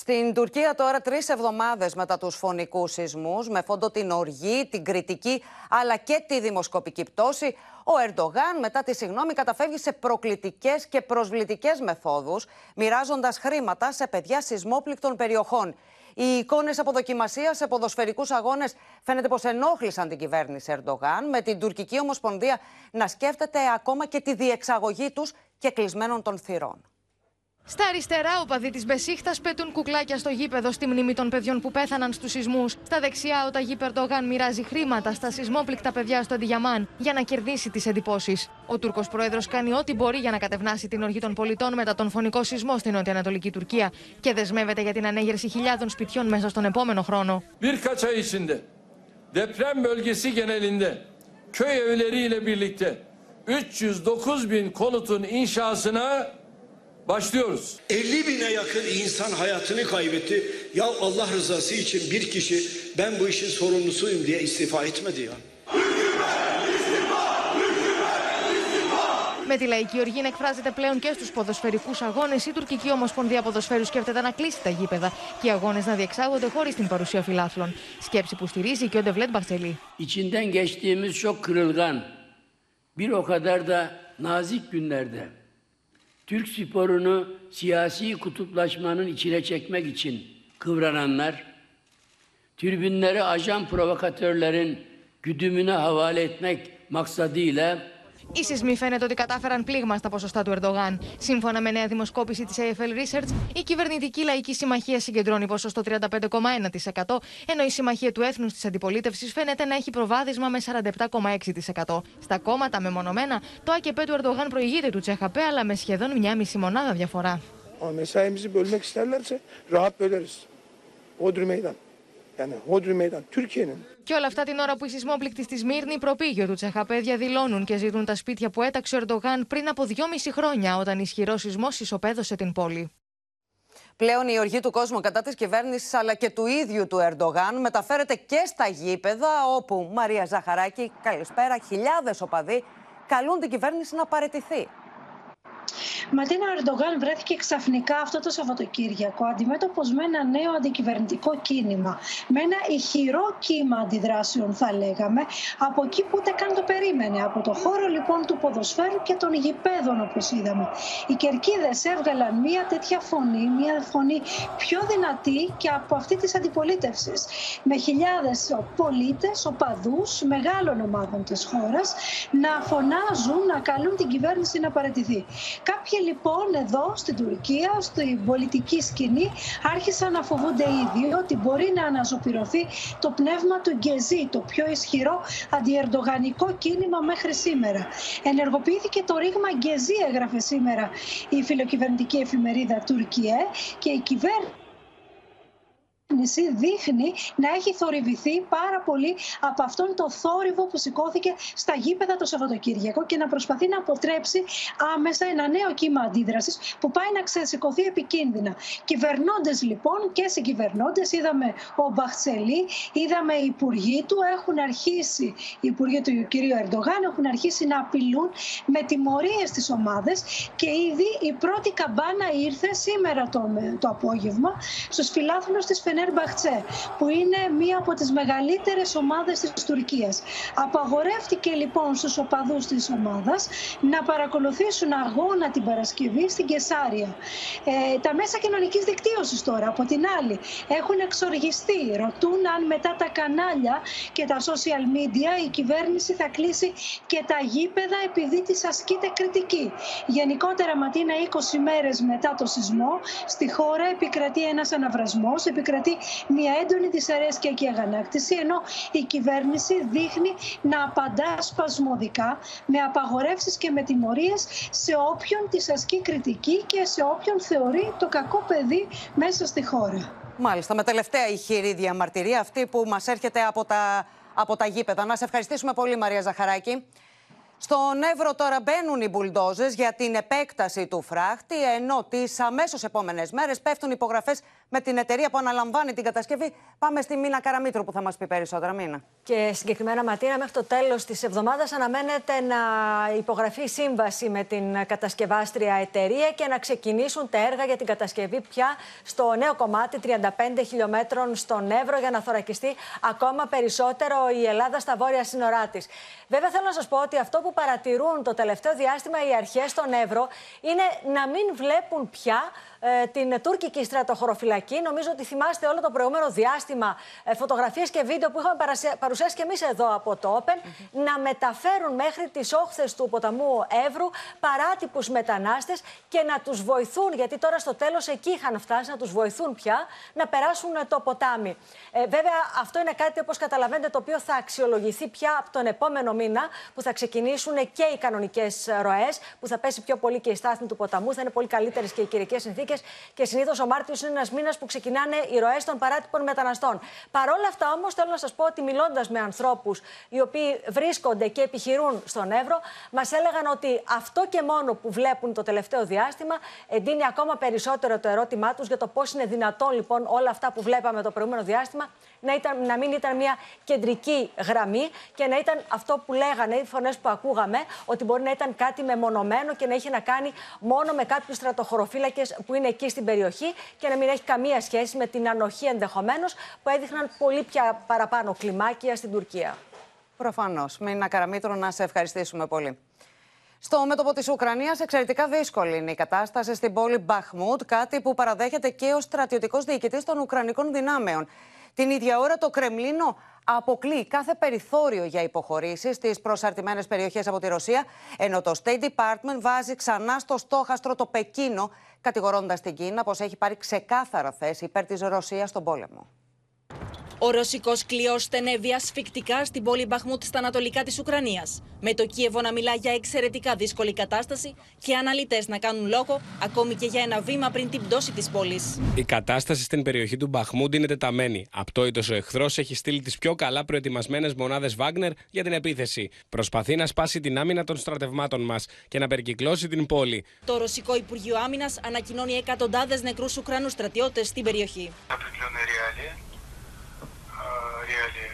Στην Τουρκία τώρα τρεις εβδομάδες μετά τους φωνικούς σεισμούς με φόντο την οργή, την κριτική αλλά και τη δημοσκοπική πτώση ο Ερντογάν μετά τη συγνώμη καταφεύγει σε προκλητικές και προσβλητικές μεθόδους μοιράζοντας χρήματα σε παιδιά σεισμόπληκτων περιοχών. Οι εικόνες από δοκιμασία σε ποδοσφαιρικούς αγώνες φαίνεται πως ενόχλησαν την κυβέρνηση Ερντογάν, με την τουρκική ομοσπονδία να σκέφτεται ακόμα και τη διεξαγωγή τους και κλεισμένων των θυρών. Στα αριστερά, οπαδοί της Μπεσίχτας πετούν κουκλάκια στο γήπεδο στη μνήμη των παιδιών που πέθαναν στους σεισμούς. Στα δεξιά, ο Ταγί Περντογάν μοιράζει χρήματα στα σεισμόπληκτα παιδιά στο Αντιγιαμάν για να κερδίσει τις εντυπώσεις. Ο Τούρκος πρόεδρος κάνει ό,τι μπορεί για να κατευνάσει την οργή των πολιτών μετά τον φωνικό σεισμό στην νοτιοανατολική Τουρκία και δεσμεύεται για την ανέγερση χιλιάδων σπιτιών μέσα στον επόμενο χρόνο. Birkaç ay içinde; Deprem bölgesi genelinde köy evleriyle birlikte 309 bin konutun inşasına başlıyoruz. 50 bine yakın insan hayatını kaybetti. Ya Allah rızası için bir kişi ben bu işin sorumlusuyum diye istifa etmedi ya. Με τη λαϊκή οργή να εκφράζεται πλέον και στους ποδοσφαιρικούς αγώνες, η Τουρκική Ομοσπονδία Ποδοσφαίρου σκέφτεται να κλείσει τα γήπεδα και οι αγώνες να διεξάγονται χωρίς την παρουσία φιλάθλων. Σκέψη που στηρίζει και ο Ντεβλέτ Μπαχτσελή. İçinden geçtiğimiz çok kırılgan, bir o kadar da nazik günlerde Türk sporunu siyasi kutuplaşmanın içine çekmek için kıvrananlar, tribünleri ajan provokatörlerin güdümüne havale etmek maksadıyla Οι σεισμοί φαίνεται ότι κατάφεραν πλήγμα στα ποσοστά του Ερντογάν. Σύμφωνα με νέα δημοσκόπηση της AFL Research, η κυβερνητική λαϊκή συμμαχία συγκεντρώνει ποσοστό 35,1%, ενώ η συμμαχία του έθνους της αντιπολίτευσης φαίνεται να έχει προβάδισμα με 47,6%. Στα κόμματα μεμονωμένα, το ΑΚΠ του Ερντογάν προηγείται του Τσεχαπέ, αλλά με σχεδόν μια μισή μονάδα διαφορά. Ama mesaimizi bölmek isterlerse rahat böleriz. Hodri meydan. Yani Hodri meydan Türkiye'nin. Και όλα αυτά την ώρα που οι σεισμόπληκτοι στη Σμύρνη, προπήγιο του Τσεχαπέ, διαδηλώνουν και ζητούν τα σπίτια που έταξε ο Ερντογάν πριν από δυόμιση χρόνια, όταν ισχυρό σεισμός ισοπαίδωσε την πόλη. Πλέον η οργή του κόσμου κατά της κυβέρνησης αλλά και του ίδιου του Ερντογάν μεταφέρεται και στα γήπεδα όπου Μαρία Ζαχαράκη, καλησπέρα, χιλιάδες οπαδοί καλούν την κυβέρνηση να παραιτηθεί. Ματίνα Ερντογάν βρέθηκε ξαφνικά αυτό το Σαββατοκύριακο αντιμέτωπος με ένα νέο αντικυβερνητικό κίνημα. Με ένα ηχηρό κύμα αντιδράσεων, θα λέγαμε, από εκεί που ούτε καν το περίμενε. Από το χώρο λοιπόν του ποδοσφαίρου και των γηπέδων, όπως είδαμε. Οι κερκίδες έβγαλαν μία τέτοια φωνή, μία φωνή πιο δυνατή και από αυτή της αντιπολίτευσης. Με χιλιάδες πολίτες, οπαδούς μεγάλων ομάδων της χώρας να φωνάζουν, να καλούν την κυβέρνηση να παραιτηθεί. Κάποιοι λοιπόν εδώ στην Τουρκία, στην πολιτική σκηνή, άρχισαν να φοβούνται ήδη ότι μπορεί να αναζωπηρωθεί το πνεύμα του Γκεζί, το πιο ισχυρό αντιερντογανικό κίνημα μέχρι σήμερα. Ενεργοποιήθηκε το ρήγμα Γκεζί, έγραφε σήμερα η φιλοκυβερνητική εφημερίδα Τουρκιέ και η κυβέρνηση κυβέρνηση δείχνει να έχει θορυβηθεί πάρα πολύ από αυτόν το θόρυβο που σηκώθηκε στα γήπεδα το Σαββατοκύριακο και να προσπαθεί να αποτρέψει άμεσα ένα νέο κύμα αντίδρασης που πάει να ξεσηκωθεί επικίνδυνα. Κυβερνώντες λοιπόν και συγκυβερνώντες, είδαμε ο Μπαχτσελή, είδαμε οι υπουργοί του, έχουν αρχίσει, οι υπουργοί του κ. Ερντογάν έχουν αρχίσει να απειλούν με τιμωρίες στι ομάδες και ήδη η πρώτη καμπάνα ήρθε σήμερα το, το απόγευμα στους φιλάθλους της Φενέ Φενέρμπαχτσε, που είναι μία από τις μεγαλύτερες ομάδες της Τουρκίας. Απαγορεύτηκε λοιπόν στους οπαδούς της ομάδας να παρακολουθήσουν αγώνα την Παρασκευή στην Κεσάρια. Ε, τα μέσα κοινωνικής δικτύωσης τώρα, από την άλλη, έχουν εξοργιστεί. Ρωτούν αν μετά τα κανάλια και τα social media η κυβέρνηση θα κλείσει και τα γήπεδα επειδή της ασκείται κριτική. Γενικότερα, Ματίνα, 20 μέρες μετά το σεισμό, στη χώρα επικρατεί ένας αναβρασμός, επικρατεί μια έντονη δυσαρέσκεια και αγανάκτηση, ενώ η κυβέρνηση δείχνει να απαντά σπασμωδικά με απαγορεύσεις και με τιμωρίες σε όποιον της ασκεί κριτική και σε όποιον θεωρεί το κακό παιδί μέσα στη χώρα. Μάλιστα, με τελευταία ηχηρή διαμαρτυρία αυτή που μας έρχεται από τα, από τα γήπεδα. Να σε ευχαριστήσουμε πολύ Μαρία Ζαχαράκη. Στον Εύρο τώρα μπαίνουν οι μπουλντόζες για την επέκταση του φράχτη, ενώ τις αμέσως επόμενες μέρες πέφτουν υπογραφές με την εταιρεία που αναλαμβάνει την κατασκευή. Πάμε στη Μίνα Καραμίτρου που θα μας πει περισσότερα. Μίνα. Και συγκεκριμένα, Ματίνα, μέχρι το τέλος της εβδομάδας αναμένεται να υπογραφεί σύμβαση με την κατασκευάστρια εταιρεία και να ξεκινήσουν τα έργα για την κατασκευή πια στο νέο κομμάτι 35 χιλιόμετρων στον Εύρο για να θωρακιστεί ακόμα περισσότερο η Ελλάδα στα βόρεια σύνορά της. Βέβαια, θέλω να σας πω ότι αυτό που παρατηρούν το τελευταίο διάστημα οι αρχές στον Εύρο είναι να μην βλέπουν πια ε, την τουρκική στρατοχωροφυλακή. Νομίζω ότι θυμάστε όλο το προηγούμενο διάστημα ε, φωτογραφίες και βίντεο που είχαμε παρουσιάσει και εμείς εδώ από το Open να μεταφέρουν μέχρι τις όχθες του ποταμού Εύρου παράτυπους μετανάστες και να τους βοηθούν, γιατί τώρα στο τέλος εκεί είχαν φτάσει, να τους βοηθούν πια να περάσουν το ποτάμι. Ε, βέβαια, αυτό είναι κάτι όπως καταλαβαίνετε το οποίο θα αξιολογηθεί πια από τον επόμενο μήνα που θα ξεκινήσουν και οι κανονικές ροές, που θα πέσει πιο πολύ και η στάθμη του ποταμού, θα είναι πολύ καλύτερες και οι καιρικές συνθήκες και συνήθως ο Μάρτιος είναι ένας μήνας που ξεκινάνε οι ροές των παράτυπων μεταναστών. Παρ' όλα αυτά όμως θέλω να σας πω ότι μιλώντας με ανθρώπους οι οποίοι βρίσκονται και επιχειρούν στον Εύρο, μας έλεγαν ότι αυτό και μόνο που βλέπουν το τελευταίο διάστημα εντείνει ακόμα περισσότερο το ερώτημά τους για το πώς είναι δυνατόν λοιπόν όλα αυτά που βλέπαμε το προηγούμενο διάστημα να, ήταν, να μην ήταν μια κεντρική γραμμή και να ήταν αυτό που λέγανε οι φωνές που ακούγαμε, ότι μπορεί να ήταν κάτι μεμονωμένο και να είχε να κάνει μόνο με κάποιους στρατοχωροφύλακες που είναι εκεί στην περιοχή και να μην έχει καμία σχέση με την ανοχή ενδεχομένως που έδειχναν πολύ πια παραπάνω κλιμάκια στην Τουρκία. Προφανώς. Μίνα Καραμίτρο, να σε ευχαριστήσουμε πολύ. Στο μέτωπο της Ουκρανίας, εξαιρετικά δύσκολη είναι η κατάσταση στην πόλη Μπαχμούτ, κάτι που παραδέχεται και ο στρατιωτικός διοικητής των Ουκρανικών δυνάμεων. Την ίδια ώρα το Κρεμλίνο αποκλεί κάθε περιθώριο για υποχωρήσεις στις προσαρτημένες περιοχές από τη Ρωσία, ενώ το State Department βάζει ξανά στο στόχαστρο το Πεκίνο, κατηγορώντας την Κίνα πως έχει πάρει ξεκάθαρα θέση υπέρ της Ρωσίας στον πόλεμο. Ο ρωσικός κλειός στενεύει ασφικτικά στην πόλη Μπαχμούτ στα ανατολικά της Ουκρανίας. Με το Κίεβο να μιλά για εξαιρετικά δύσκολη κατάσταση και αναλυτές να κάνουν λόγο ακόμη και για ένα βήμα πριν την πτώση της πόλης. Η κατάσταση στην περιοχή του Μπαχμούντ είναι τεταμένη. Απτόητος ο εχθρός έχει στείλει τις πιο καλά προετοιμασμένες μονάδες Βάγνερ για την επίθεση. Προσπαθεί να σπάσει την άμυνα των στρατευμάτων μας και να περικυκλώσει την πόλη. Το Ρωσικό Υπουργείο Άμυνας ανακοινώνει εκατοντάδες νεκρούς Ουκρανούς στρατιώτες στην περιοχή. реалии,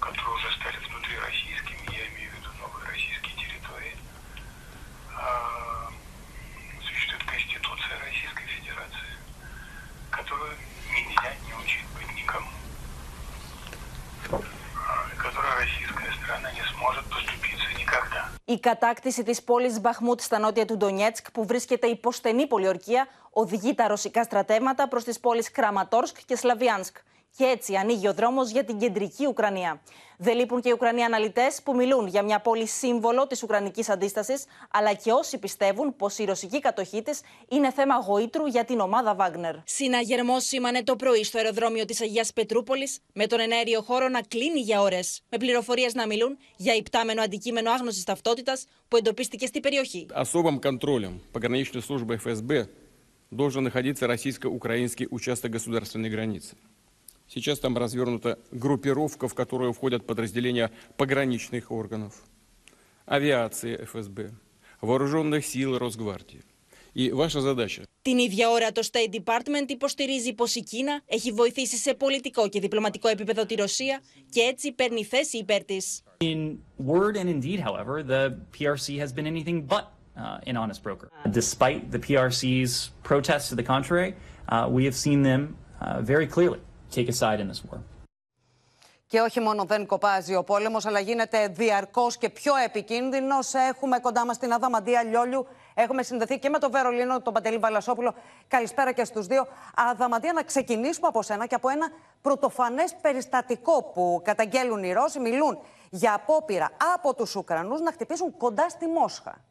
которые уже стали внутри российскими, я имею в виду новые российские территории. Существует Конституция Российской Федерации, которую нельзя не учить быть никому. И которая российская страна не сможет поступиться никогда. Η κατάκτηση της πόλης Μπαχμούτ στα νότια του Ντονιέτσκ, που βρίσκεται υπό στενή πολιορκία, οδηγεί τα ρωσικά στρατεύματα προς τις πόλεις Κραματόρσκ και Σλαβιάνσκ. Και έτσι ανοίγει ο δρόμο για την κεντρική Ουκρανία. Δεν λείπουν και οι Ουκρανοί αναλυτέ που μιλούν για μια πόλη σύμβολο τη Ουκρανική αντίσταση, αλλά και όσοι πιστεύουν πω η ρωσική κατοχή τη είναι θέμα γοήτρου για την ομάδα Βάγνερ. Συναγερμό σήμανε το πρωί στο αεροδρόμιο τη Αγία Πετρούπολη, με τον εναέριο χώρο να κλείνει για ώρε. Με πληροφορίε να μιλούν για υπτάμενο αντικείμενο άγνωση ταυτότητα που εντοπίστηκε στην περιοχή. Особым контролем пограничной службы ФСБ должен находиться российско-украинский участок государственной границы. Сейчас там развернута группировка, в которую входят подразделения пограничных органов, авиации ФСБ, вооруженных сил Росгвардии. И ваша задача Την ίδια ώρα το State Department υποστηρίζει πως η Κίνα έχει βοηθήσει σε πολιτικό και διπλωματικό επίπεδο τη Ρωσία και έτσι παίρνει θέση υπέρ της. In word and indeed, however, the PRC has been anything but uh, an honest broker. Despite the PRC's protests to the contrary, uh, we have seen them uh, very clearly take a side in this war. Και όχι μόνο δεν κοπάζει ο πόλεμος, αλλά γίνεται διαρκώς και πιο επικίνδυνος. Έχουμε κοντά μας την Αδαμαντία Λιόλιου. Έχουμε συνδεθεί και με τον Βερολίνο, τον Παντελή Βαλασόπουλο. Καλησπέρα και στους δύο. Αδαμαντία, να ξεκινήσουμε από σένα και από ένα πρωτοφανές περιστατικό που καταγγέλουν οι Ρώσοι. Μιλούν για απόπειρα από τους Ουκρανούς να χτυπήσουν κοντά στη Μόσχα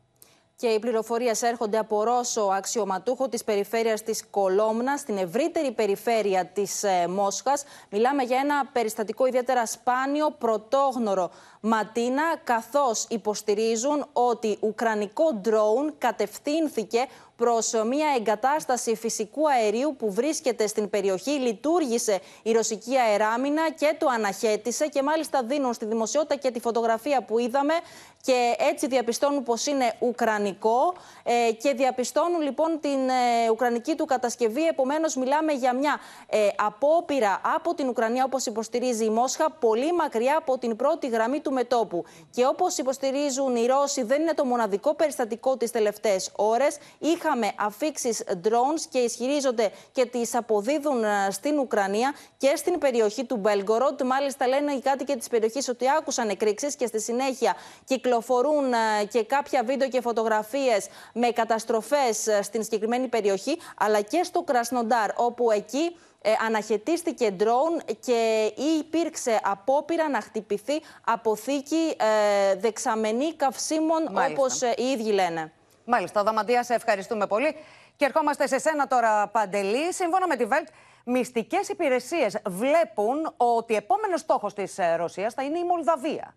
και οι πληροφορίες έρχονται από Ρώσο αξιωματούχο της περιφέρειας της Κολόμνας, στην ευρύτερη περιφέρεια της ε, Μόσχας. Μιλάμε για ένα περιστατικό ιδιαίτερα σπάνιο, πρωτόγνωρο Ματίνα, καθώς υποστηρίζουν ότι ουκρανικό ντρόουν κατευθύνθηκε προς μια εγκατάσταση φυσικού αερίου που βρίσκεται στην περιοχή. Λειτουργήσε η ρωσική αεράμινα και το αναχέτησε και μάλιστα δίνουν στη δημοσιότητα και τη φωτογραφία που είδαμε και έτσι διαπιστώνουν πως είναι ουκρανικό ε, και διαπιστώνουν λοιπόν την ε, ουκρανική του κατασκευή. Επομένως μιλάμε για μια ε, απόπειρα από την Ουκρανία όπως υποστηρίζει η Μόσχα πολύ μακριά από την πρώτη γραμμή του μετόπου. Και όπως υποστηρίζουν οι Ρώσοι δεν είναι το μοναδικό περιστατικό τις τελευταίες ώρες. Είχαμε αφήξεις drones και ισχυρίζονται και τις αποδίδουν ε, στην Ουκρανία και στην περιοχή του Μπέλγκοροντ. Μάλιστα λένε οι κάτοικοι της περιοχής ότι άκουσαν εκρήξεις και στη συνέχεια κυκλοφορούν ε, και κάποια βίντεο και φωτογραφίες με καταστροφές ε, στην συγκεκριμένη περιοχή, αλλά και στο Κρασνοντάρ, όπου εκεί ε, αναχαιτίστηκε ντρόουν και υπήρξε απόπειρα να χτυπηθεί αποθήκη ε, δεξαμενή καυσίμων, όπως οι ίδιοι λένε. Μάλιστα, Δαμαντίας, σε ευχαριστούμε πολύ. Και ερχόμαστε σε σένα τώρα, Παντελή. Σύμφωνα με τη ΒΕΛΤ, μυστικές υπηρεσίες βλέπουν ότι επόμενος στόχος της Ρωσίας θα είναι η Μολδαβία.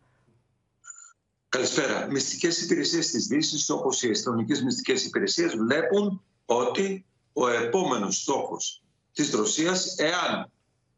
Καλησπέρα. Μυστικές υπηρεσίες της Δύσης, όπως οι αστυνομικέ μυστικές υπηρεσίες, βλέπουν ότι ο επόμενος στόχος της Ρωσίας, εάν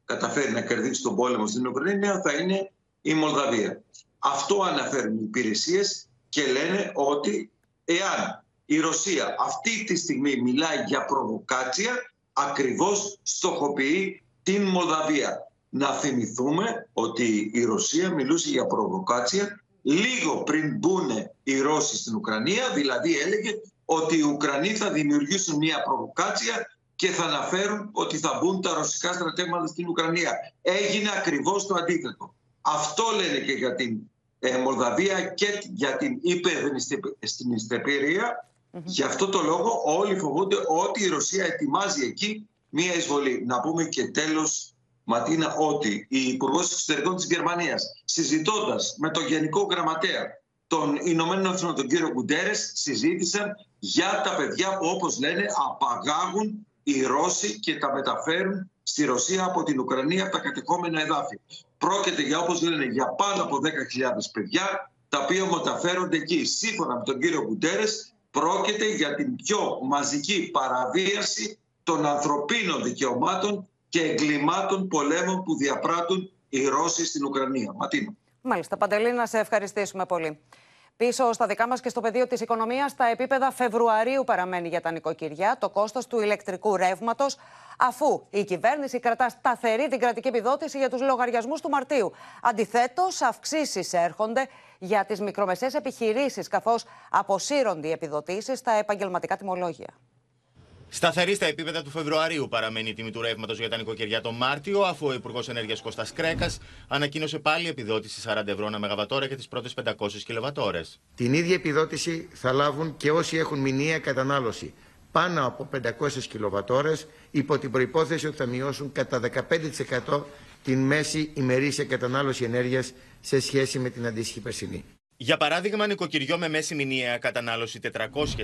καταφέρει να κερδίσει τον πόλεμο στην Ουκρανία, θα είναι η Μολδαβία. Αυτό αναφέρουν οι υπηρεσίες και λένε ότι εάν η Ρωσία αυτή τη στιγμή μιλάει για προβοκάτσια, ακριβώς στοχοποιεί την Μολδαβία. Να θυμηθούμε ότι η Ρωσία μιλούσε για προβοκάτσια λίγο πριν μπουν οι Ρώσοι στην Ουκρανία, δηλαδή έλεγε ότι οι Ουκρανοί θα δημιουργήσουν μια προβοκάτσια και θα αναφέρουν ότι θα μπουν τα ρωσικά στρατεύματα στην Ουκρανία. Έγινε ακριβώς το αντίθετο. Αυτό λένε και για την ε, Μολδαβία και για την υπερδνηστεπηρία. Mm-hmm. Γι' αυτό το λόγο όλοι φοβούνται ότι η Ρωσία ετοιμάζει εκεί μία εισβολή. Να πούμε και τέλος Ματίνα ότι η Υπουργός Εξωτερικών της Γερμανίας, συζητώντας με τον Γενικό Γραμματέα των Ηνωμένων Εθνών, τον κύριο Γκουντέρε, συζήτησαν για τα παιδιά που, όπως λένε, απαγάγουν οι Ρώσοι και τα μεταφέρουν στη Ρωσία από την Ουκρανία από τα κατεχόμενα εδάφη. Πρόκειται για, όπως λένε, για πάνω από 10.000 παιδιά, τα οποία μεταφέρονται εκεί. Σύμφωνα με τον κύριο Γκουντέρε, πρόκειται για την πιο μαζική παραβίαση των ανθρωπίνων δικαιωμάτων και εγκλημάτων πολέμων που διαπράττουν οι Ρώσοι στην Ουκρανία. Ματίνα. Μάλιστα. Παντελή, να σε ευχαριστήσουμε πολύ. Πίσω στα δικά μας και στο πεδίο της οικονομίας, τα επίπεδα Φεβρουαρίου παραμένει για τα νοικοκυριά το κόστος του ηλεκτρικού ρεύματος, αφού η κυβέρνηση κρατά σταθερή την κρατική επιδότηση για τους λογαριασμούς του Μαρτίου. Αντιθέτως, αυξήσεις έρχονται για τις μικρομεσαίες επιχειρήσεις, καθώς αποσύρονται οι επιδοτήσεις στα επαγγελματικά τιμολόγια. Σταθερή στα επίπεδα του Φεβρουαρίου παραμένει η τιμή του ρεύματος για τα νοικοκυριά τον Μάρτιο, αφού ο Υπουργός Ενέργειας Κώστας Κρέκας ανακοίνωσε πάλι επιδότηση 40 ευρώ ένα μεγαβατόρα για τις πρώτες 500 κιλοβατόρες. Την ίδια επιδότηση θα λάβουν και όσοι έχουν μηνιαία κατανάλωση πάνω από 500 κιλοβατόρες, υπό την προπόθεση ότι θα μειώσουν κατά 15% την μέση ημερήσια κατανάλωση ενέργειας σε σχέση με την αντίστοιχη περσινή. Για παράδειγμα, νοικοκυριό με μέση μηνιαία κατανάλωση 400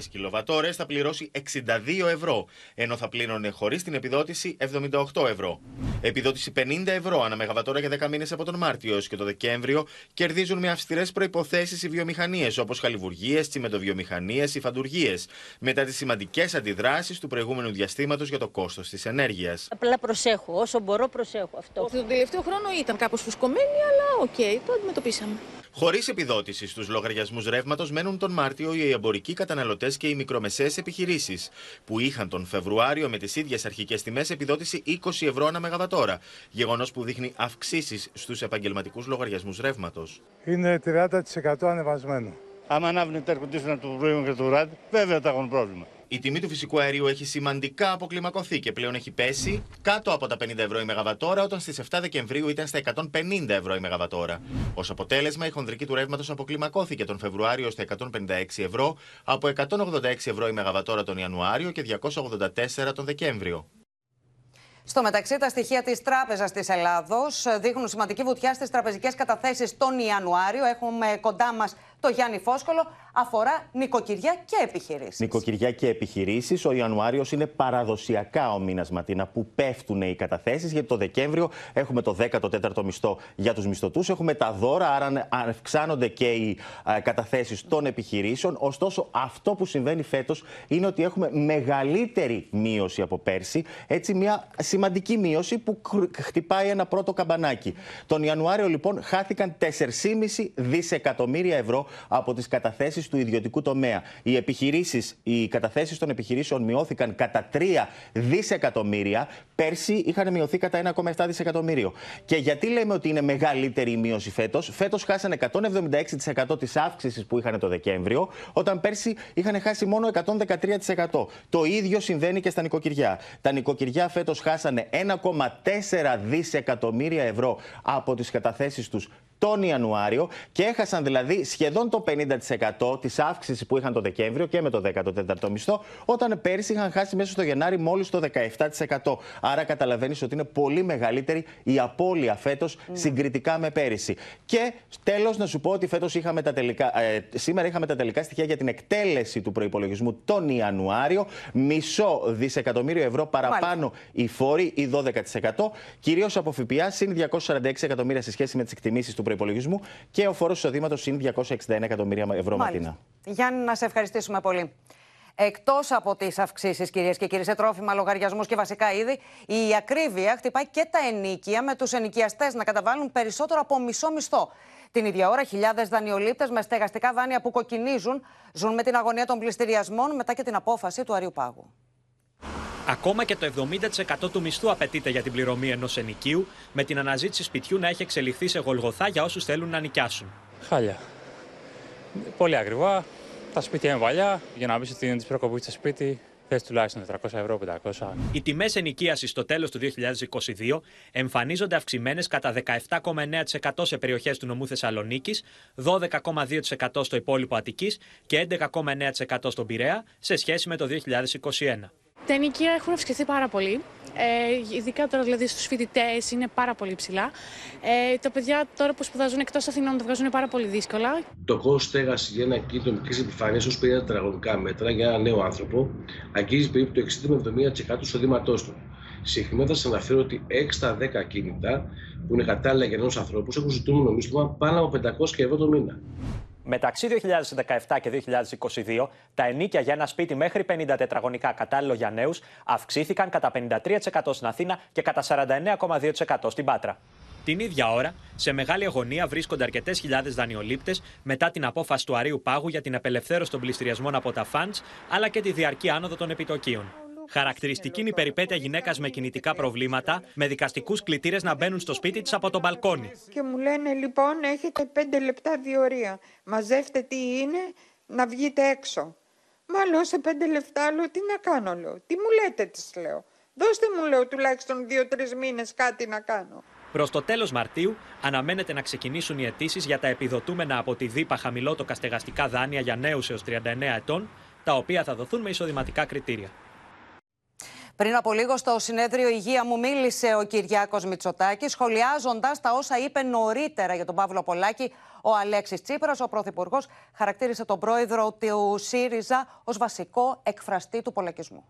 κιλοβατόρες θα πληρώσει 62 ευρώ, ενώ θα πλήρωνε χωρίς την επιδότηση 78 ευρώ. Επιδότηση 50 ευρώ ανά μεγαβατώρα για 10 μήνες από τον Μάρτιο έως και το Δεκέμβριο κερδίζουν με αυστηρές προϋποθέσεις οι βιομηχανίες όπως χαλυβουργίες, τσιμεντοβιομηχανίες υφαντουργίες, μετά τις σημαντικές αντιδράσεις του προηγούμενου διαστήματος για το κόστος της ενέργειας. Απλά προσέχω, όσο μπορώ προσέχω αυτό. Τον τελευταίο χρόνο ήταν κάπως φουσκωμένη, αλλά OK, okay, το αντιμετωπίσαμε. Χωρίς επιδότηση στους λογαριασμούς ρεύματος μένουν τον Μάρτιο οι εμπορικοί καταναλωτές και οι μικρομεσαίες επιχειρήσεις, που είχαν τον Φεβρουάριο με τις ίδιες αρχικές τιμές επιδότηση 20 ευρώ ανά μεγαβατόρα. Γεγονός που δείχνει αυξήσεις στους επαγγελματικούς λογαριασμούς ρεύματος. Είναι 30% ανεβασμένο. Άμα ανάβουν τα να του πρωί και του βράδυ, βέβαια θα έχουν πρόβλημα. Η τιμή του φυσικού αερίου έχει σημαντικά αποκλιμακωθεί και πλέον έχει πέσει κάτω από τα 50 ευρώ η Μεγαβατόρα, όταν στις 7 Δεκεμβρίου ήταν στα 150 ευρώ η Μεγαβατόρα. Ω αποτέλεσμα, η χονδρική του ρεύματος αποκλιμακώθηκε τον Φεβρουάριο στα 156 ευρώ, από 186 ευρώ η Μεγαβατόρα τον Ιανουάριο και 284 τον Δεκέμβριο. Στο μεταξύ, τα στοιχεία της Τράπεζας της Ελλάδος δείχνουν σημαντική βουτιά στις τραπεζικές καταθέσεις τον Ιανουάριο. Έχουμε κοντά μας το Γιάννη Φόσκολο. αφορά νοικοκυριά και επιχειρήσεις. Νοικοκυριά και επιχειρήσεις. Ο Ιανουάριος είναι παραδοσιακά ο μήνας Ματίνα που πέφτουν οι καταθέσεις, γιατί το Δεκέμβριο έχουμε το 14ο μισθό για τους μισθωτούς, έχουμε τα δώρα, άρα αυξάνονται και οι καταθέσεις των επιχειρήσεων. Ωστόσο, αυτό που συμβαίνει φέτος είναι ότι έχουμε μεγαλύτερη μείωση από πέρσι. Έτσι, μια σημαντική μείωση που χτυπάει ένα πρώτο καμπανάκι. Τον Ιανουάριο, λοιπόν, χάθηκαν 4,5 δισεκατομμύρια ευρώ από τις καταθέσεις του ιδιωτικού τομέα. Οι επιχειρήσεις, οι καταθέσεις των επιχειρήσεων μειώθηκαν κατά 3 δισεκατομμύρια. Πέρσι είχαν μειωθεί κατά 1,7 δισεκατομμύριο. Και γιατί λέμε ότι είναι μεγαλύτερη η μείωση φέτος, φέτος χάσανε 176% της αύξησης που είχαν το Δεκέμβριο, όταν πέρσι είχαν χάσει μόνο 113%. Το ίδιο συμβαίνει και στα νοικοκυριά. Τα νοικοκυριά φέτος χάσανε 1,4 δισεκατομμύρια ευρώ από τις καταθέσεις τους τον Ιανουάριο και έχασαν δηλαδή σχεδόν το 50% της αύξησης που είχαν το Δεκέμβριο και με το 14ο μισθό, όταν πέρσι είχαν χάσει μέσα στο Γενάρη μόλις το 17%. Άρα καταλαβαίνεις ότι είναι πολύ μεγαλύτερη η απώλεια φέτος ναι. συγκριτικά με πέρυσι. Και τέλος να σου πω ότι φέτος είχαμε τα τελικά, ε, σήμερα είχαμε τα τελικά στοιχεία για την εκτέλεση του προπολογισμού τον Ιανουάριο. Μισό δισεκατομμύριο ευρώ παραπάνω οι φόροι, ή 12%. Κυρίως από ΦΠΑ, συν 246 εκατομμύρια σε σχέση με τις εκτιμήσεις του προπολογισμού και ο φόρος εισοδήματος είναι 261 εκατομμύρια ευρώ Ματίνα. Γιάννη, να σε ευχαριστήσουμε πολύ. Εκτός από τις αυξήσεις, κυρίες και κύριοι, σε τρόφιμα, λογαριασμούς και βασικά είδη, η ακρίβεια χτυπάει και τα ενίκια, με τους ενοικιαστές να καταβάλουν περισσότερο από μισό μισθό. Την ίδια ώρα, χιλιάδες δανειολήπτες με στεγαστικά δάνεια που κοκκινίζουν ζουν με την αγωνία των πληστηριασμών μετά και την απόφαση του Αριού Πάγου. Ακόμα και το 70% του μισθού απαιτείται για την πληρωμή ενός ενοικίου, με την αναζήτηση σπιτιού να έχει εξελιχθεί σε γολγοθά για όσους θέλουν να νοικιάσουν. Χάλια. Πολύ ακριβά. Τα σπίτια είναι παλιά. Για να μπεις ότι είναι τη προκοπή στο σπίτι, θες τουλάχιστον 400 ευρώ, 500. Οι τιμές ενοικίασης στο τέλος του 2022 εμφανίζονται αυξημένες κατά 17,9% σε περιοχές του νομού Θεσσαλονίκης, 12,2% στο υπόλοιπο Αττικής και 11,9% στον Πειραιά σε σχέση με το 2021. Τα ενοικία έχουν αυξηθεί πάρα πολύ. Ε, ειδικά τώρα δηλαδή στους φοιτητές είναι πάρα πολύ ψηλά. Ε, τα παιδιά τώρα που σπουδάζουν εκτός Αθηνών το βγάζουν πάρα πολύ δύσκολα. Το κόστος στέγασης για ένα κίνητο μικρής επιφάνειας ως 50 τετραγωνικά μέτρα για ένα νέο άνθρωπο αγγίζει περίπου το 60 με 70% του εισοδήματός του. Συχνά θα σας αναφέρω ότι 6 στα 10 κίνητα που είναι κατάλληλα για νέους ανθρώπους έχουν ζητούμενο μίσθωμα πάνω από 500 ευρώ το μήνα. Μεταξύ 2017 και 2022, τα ενίκια για ένα σπίτι μέχρι 50 τετραγωνικά κατάλληλο για νέους αυξήθηκαν κατά 53% στην Αθήνα και κατά 49,2% στην Πάτρα. Την ίδια ώρα, σε μεγάλη αγωνία βρίσκονται αρκετές χιλιάδες δανειολήπτες μετά την απόφαση του Αρίου Πάγου για την απελευθέρωση των πληστηριασμών από τα φαντς αλλά και τη διαρκή άνοδο των επιτοκίων. Χαρακτηριστική είναι η περιπέτεια γυναίκας με κινητικά προβλήματα, με δικαστικούς κλητήρες να μπαίνουν στο σπίτι της από τον μπαλκόνι. Και μου λένε λοιπόν: Έχετε πέντε λεπτά διορία. Μαζεύτε τι είναι, να βγείτε έξω. Μα λέω σε πέντε λεπτά, λέω τι να κάνω, λέω. Τι μου λέτε, της λέω. Δώστε μου, λέω, τουλάχιστον δύο-τρεις μήνες κάτι να κάνω. Προς το τέλος Μαρτίου αναμένεται να ξεκινήσουν οι αιτήσεις για τα επιδοτούμενα από τη ΔΥΠΑ χαμηλότοκα στεγαστικά δάνεια για νέους έως 39 ετών, τα οποία θα δοθούν με εισοδηματικά κριτήρια. Πριν από λίγο στο συνέδριο Υγεία μου μίλησε ο Κυριάκος Μητσοτάκης, σχολιάζοντας τα όσα είπε νωρίτερα για τον Παύλο Πολάκη. Ο Αλέξης Τσίπρας, ο Πρωθυπουργός, χαρακτήρισε τον πρόεδρο του ΣΥΡΙΖΑ ως βασικό εκφραστή του πολακισμού.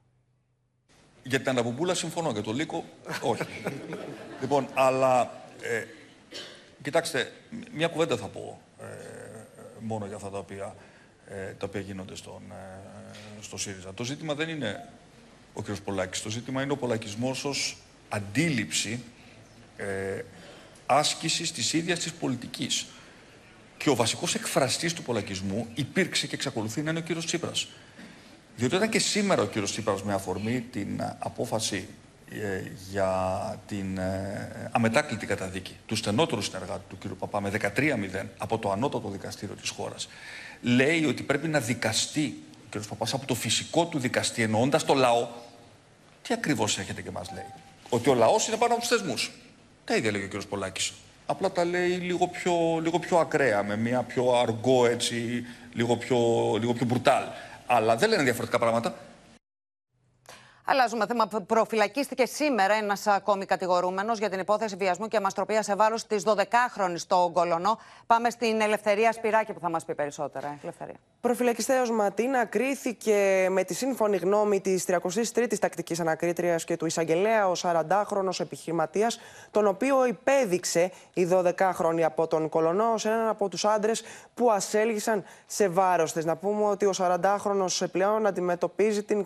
Για την Αναπομπούλα συμφωνώ, για το Λύκο όχι. λοιπόν, αλλά ε, κοιτάξτε, μια κουβέντα θα πω ε, μόνο για αυτά τα οποία, ε, τα οποία γίνονται στον, ε, στο ΣΥΡΙΖΑ. Το ζήτημα δεν είναι ο κ. Πολάκης. Το ζήτημα είναι ο πολακισμός ως αντίληψη ε, άσκησης της ίδιας της πολιτικής. Και ο βασικός εκφραστής του πολακισμού υπήρξε και εξακολουθεί να είναι ο κ. Τσίπρας. Διότι ήταν και σήμερα ο κ. Τσίπρας με αφορμή την απόφαση ε, για την ε, αμετάκλητη καταδίκη του στενότερου συνεργάτη του κ. Παπά με 13-0 από το ανώτατο δικαστήριο της χώρας λέει ότι πρέπει να δικαστεί ο κ. Παπάς από το φυσικό του δικαστή εννοώντας το λαό τι ακριβώς έχετε και μας λέει. Ότι ο λαός είναι πάνω από τους θεσμούς. Τα ίδια λέει ο κ. Πολάκης. Απλά τα λέει λίγο πιο, λίγο πιο ακραία, με μια πιο αργό έτσι, λίγο πιο, λίγο πιο μπρουτάλ. Αλλά δεν λένε διαφορετικά πράγματα. Αλλάζουμε θέμα. Προφυλακίστηκε σήμερα ένας ακόμη κατηγορούμενος για την υπόθεση βιασμού και μαστροπία σε βάρος της 12χρονη στο Γκολονό. Πάμε στην Ελευθερία Σπυράκη που θα μας πει περισσότερα. Ελευθερία. Προφυλακιστέο Ματίνα κρίθηκε με τη σύμφωνη γνώμη της 33η Τακτικής Ανακρίτριας και του εισαγγελέα ο 40χρονο επιχειρηματίας, τον οποίο υπέδειξε η 12χρονη από τον Κολονό ω έναν από τους άντρες που ασέλγησαν σε βάρος της. Να πούμε ότι ο 40χρονο πλέον αντιμετωπίζει την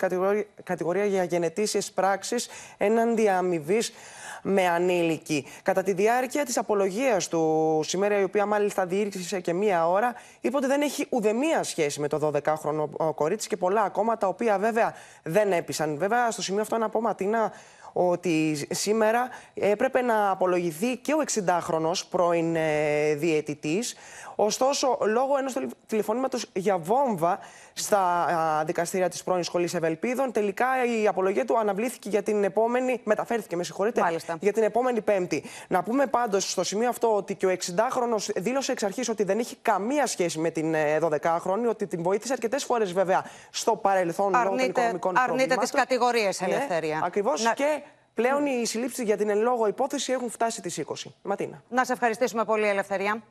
κατηγορία για γενετήσιε πράξεις έναντι αμοιβής με ανήλικη. Κατά τη διάρκεια της απολογίας του σήμερα, η οποία μάλιστα διήρξε και μία ώρα, είπε ότι δεν έχει ουδεμία σχέση με το 12χρονο κορίτσι και πολλά ακόμα τα οποία βέβαια δεν έπεισαν. Βέβαια, στο σημείο αυτό να πω, Ματίνα, ότι σήμερα έπρεπε να απολογηθεί και ο 60χρονος πρώην ε, διαιτητής. Ωστόσο, λόγω ενός τηλεφωνήματος για βόμβα στα δικαστήρια της πρώην σχολής Ευελπίδων, τελικά η απολογία του αναβλήθηκε για την επόμενη, μεταφέρθηκε, με συγχωρείτε, για την επόμενη Πέμπτη. Να πούμε πάντως στο σημείο αυτό ότι και ο 60χρονος δήλωσε εξ αρχής ότι δεν έχει καμία σχέση με την 12χρονη, ε, ότι την βοήθησε αρκετές φορές βέβαια στο παρελθόν αρνείται, λόγω των οικονομικών αρνείται τις κατηγορίες, ναι, Ελευθερία. Ακριβώς Να... και πλέον οι συλλήψεις για την εν λόγω υπόθεση έχουν φτάσει τις 20. Ματίνα. Να σε ευχαριστήσουμε πολύ, Ελευθερία.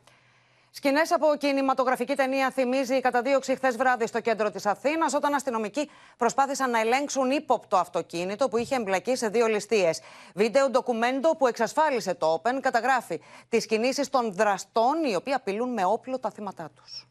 Σκηνές από κινηματογραφική ταινία θυμίζει η καταδίωξη χθες βράδυ στο κέντρο της Αθήνας, όταν αστυνομικοί προσπάθησαν να ελέγξουν ύποπτο αυτοκίνητο που είχε εμπλακεί σε δύο ληστείες. Βίντεο ντοκουμέντο που εξασφάλισε το Open καταγράφει τις κινήσεις των δραστών, οι οποίοι απειλούν με όπλο τα θύματα τους.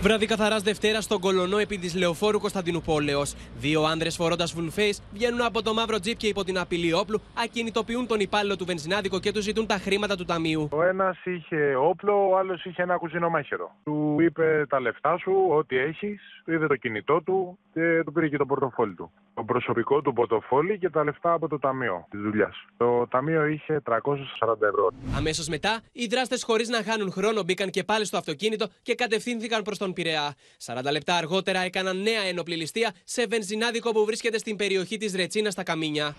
Βράδυ καθαράς Δευτέρα στον κολονό επί της λεωφόρου Κωνσταντινούπολεως. Δύο άνδρες φορώντας full face βγαίνουν από το μαύρο τζιπ και υπό την απειλή όπλου ακινητοποιούν τον υπάλληλο του βενζινάδικο και τους ζητούν τα χρήματα του ταμείου. Ο ένας είχε όπλο, ο άλλος είχε ένα κουζινομάχαιρο. Του είπε τα λεφτά σου, ό,τι έχεις, του είδε το κινητό του και του πήρε και το πορτοφόλι του. Το προσωπικό του πορτοφόλι και τα λεφτά από το ταμείο της δουλειάς. Το ταμείο είχε 340 ευρώ. Αμέσως μετά, οι δράστες χωρίς να χάνουν χρόνο μπήκαν και πάλι στο αυτοκίνητο και κατευθύνθηκαν προς τον Πειραιά. 40 λεπτά αργότερα έκαναν νέα ένοπλη ληστεία σε βενζινάδικο που βρίσκεται στην περιοχή της Ρετσίνας στα Καμίνια.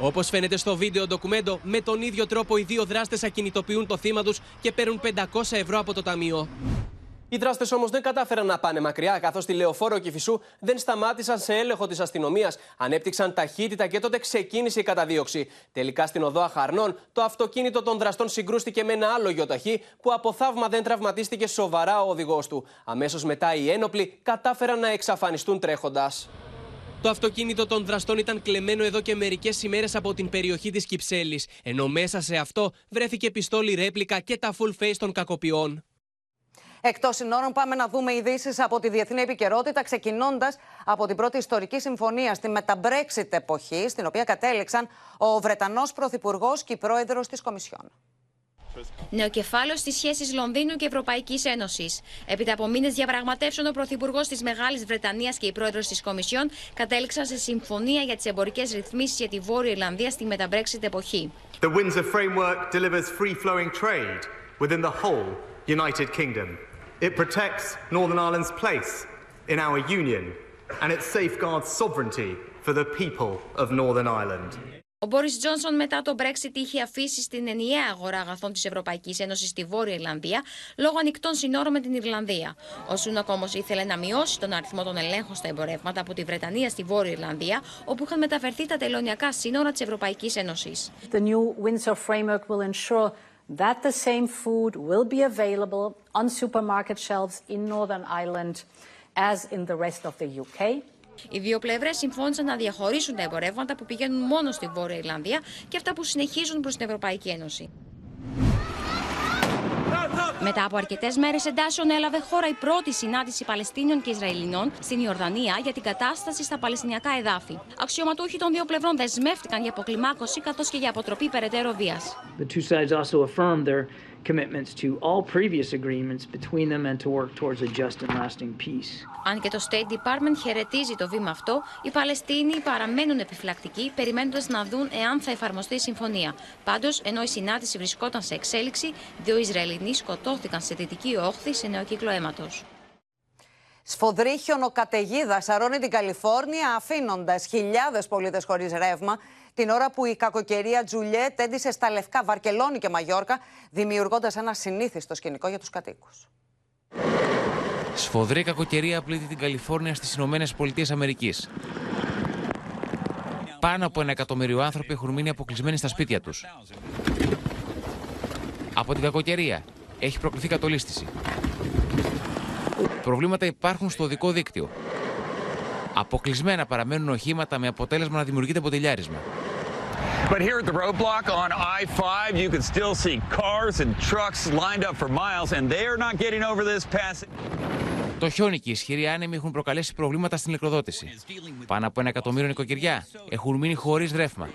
Όπως φαίνεται στο βίντεο ντοκουμέντο, με τον ίδιο τρόπο οι δύο δράστες ακινητοποιούν το θύμα τους και παίρνουν 500 ευρώ από το ταμείο. Οι δράστες όμως δεν κατάφεραν να πάνε μακριά, καθώς τη λεωφόρο Κυφισού δεν σταμάτησαν σε έλεγχο της αστυνομίας, ανέπτυξαν ταχύτητα και τότε ξεκίνησε η καταδίωξη. Τελικά στην οδό Αχαρνών, το αυτοκίνητο των δραστών συγκρούστηκε με ένα άλλο γιοταχή που από θαύμα δεν τραυματίστηκε σοβαρά ο οδηγός του. Αμέσως μετά οι ένοπλοι κατάφεραν να εξαφανιστούν τρέχοντας. Το αυτοκίνητο των δραστών ήταν κλεμμένο εδώ και μερικές ημέρες από την περιοχή της Κυψέλης, ενώ μέσα σε αυτό βρέθηκε πιστόλι ρέπλικα και τα full face των κακοποιών. Εκτός συνόρων, πάμε να δούμε ειδήσεις από τη διεθνή επικαιρότητα, ξεκινώντας από την πρώτη ιστορική συμφωνία στη μετα-Brexit εποχή, στην οποία κατέληξαν ο Βρετανός Πρωθυπουργός και η πρόεδρος της Κομισιόν. Νέο κεφάλαιο στις σχέσεις Λονδίνου και Ευρωπαϊκής Ένωσης. Έπειτα από μήνες διαπραγματεύσεων, ο Πρωθυπουργός της Μεγάλης Βρετανίας και η πρόεδρος της Κομισιόν κατέληξαν σε συμφωνία για τις εμπορικές ρυθμίσεις για τη Βόρεια Ιρλανδία στη μετα-Brexit εποχή. The Windsor Framework delivers free flowing trade within the whole United Kingdom. It protects Northern Ireland's place in our union and it safeguards sovereignty for the people of Northern Ireland. Ο Μπόρις Τζόνσον μετά το Brexit είχε αφήσει στην ενιαία αγορά αγαθών της Ευρωπαϊκής Ένωσης στη Βόρεια Ιρλανδία λόγω ανοιχτών συνόρων με την Ιρλανδία. Ο Σούνακ όμως ήθελε να μειώσει τον αριθμό των ελέγχων στα εμπορεύματα από τη Βρετανία στη Βόρεια Ιρλανδία, όπου είχαν μεταφερθεί τα τελωνιακά σύνορα της Ευρωπαϊκής Ένωσης. The new Windsor framework will ensure that the same food will be available on supermarket shelves in Northern Ireland as in the rest of the UK. Οι δύο πλευρές συμφώνησαν να διαχωρίσουν τα εμπορεύματα που πηγαίνουν μόνο στη Βόρεια Ιρλανδία και αυτά που συνεχίζουν προς την Ευρωπαϊκή Ένωση. Μετά από αρκετές μέρες εντάσεων, έλαβε χώρα η πρώτη συνάντηση Παλαιστίνιων και Ισραηλινών στην Ιορδανία για την κατάσταση στα Παλαιστινιακά εδάφη. Αξιωματούχοι των δύο πλευρών δεσμεύτηκαν για αποκλιμάκωση καθώς και για αποτροπή περαιτέρω βίας. Commitments to all previous agreements between them and to work towards a just and lasting peace. Αν και το State Department χαιρετίζει το βήμα αυτό, οι Παλαιστίνοι παραμένουν επιφυλακτικοί, περιμένοντας να δουν εάν θα εφαρμοστεί η συμφωνία. Πάντως, ενώ η συνάντηση βρισκόταν σε εξέλιξη, δύο Ισραηλινοί σκοτώθηκαν σε δυτική όχθη σε νέο κύκλο αίματος. Σφοδρή χιονοκαταιγίδα σαρώνει την Καλιφόρνια, αφήνοντας χιλιάδες πολίτες χωρίς ρεύμα την ώρα που η κακοκαιρία Τζουλιέ τέντησε στα λευκά Βαρκελόνη και Μαγιόρκα, δημιουργώντας ένα συνήθιστο σκηνικό για τους κατοίκους. Σφοδρή κακοκαιρία πλήττει την Καλιφόρνια στις Ηνωμένες Πολιτείες Αμερικής. Πάνω από ένα εκατομμύριο άνθρωποι έχουν μείνει αποκλεισμένοι στα σπίτια τους. Από την κακοκαιρία έχει προκληθεί κατολίσθηση. Προβλήματα υπάρχουν στο οδικό δίκτυο. Αποκλεισμένα παραμένουν οχήματα με αποτέλεσμα να δημιουργείται ποτηλιάρισμα. But here at the roadblock on I-5, you can still see cars and trucks lined up for miles, and they are not getting over this pass. Το χιόνι και οι ισχυροί άνεμοι έχουν προκαλέσει προβλήματα στην ηλεκτροδότηση. Πάνω από ένα εκατομμύριο νοικοκυριά έχουν μείνει χωρίς ρεύμα.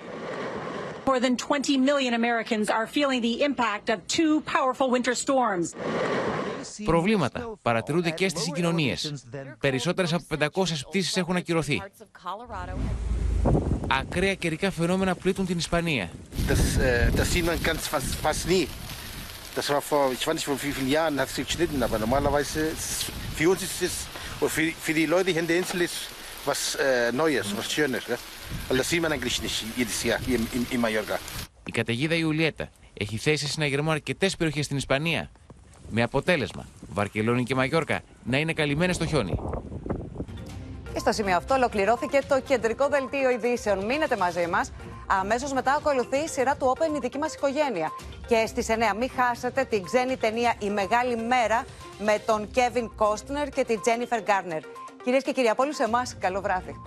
More than 20 million Americans are feeling the impact of two powerful winter storms. Προβλήματα παρατηρούνται και στις συγκοινωνίες. Περισσότερες από 500 πτήσεις έχουν ακυρωθεί. Ακραία καιρικά φαινόμενα πλήττουν την Ισπανία. Das, äh, das sieht man ganz fast, fast nie. Das war vor, ich weiß nicht, vor wie vielen Jahren hat es geschnitten, aber normalerweise ist es, für uns ist es, oder für, für die Leute hier in der Insel ist was äh, Neues, was Schönes. Gell? Weil das sieht man eigentlich nicht jedes Jahr hier in, in, in Mallorca. Η καταιγίδα Ιουλιέτα έχει θέσει συναγερμό αρκετέ περιοχέ στην Ισπανία. Με αποτέλεσμα Βαρκελόνη και Μαγιόρκα να είναι καλυμμένε στο χιόνι. Και στο σημείο αυτό ολοκληρώθηκε το κεντρικό δελτίο ειδήσεων. Μείνετε μαζί μας. Αμέσως μετά ακολουθεί η σειρά του Open η δική μας οικογένεια. Και στις 9 μην χάσετε την ξένη ταινία Η Μεγάλη Μέρα με τον Κέβιν Κόστνερ και την Τζένιφερ Γκάρνερ. Κυρίες και κύριοι, από όλους εμάς, καλό βράδυ.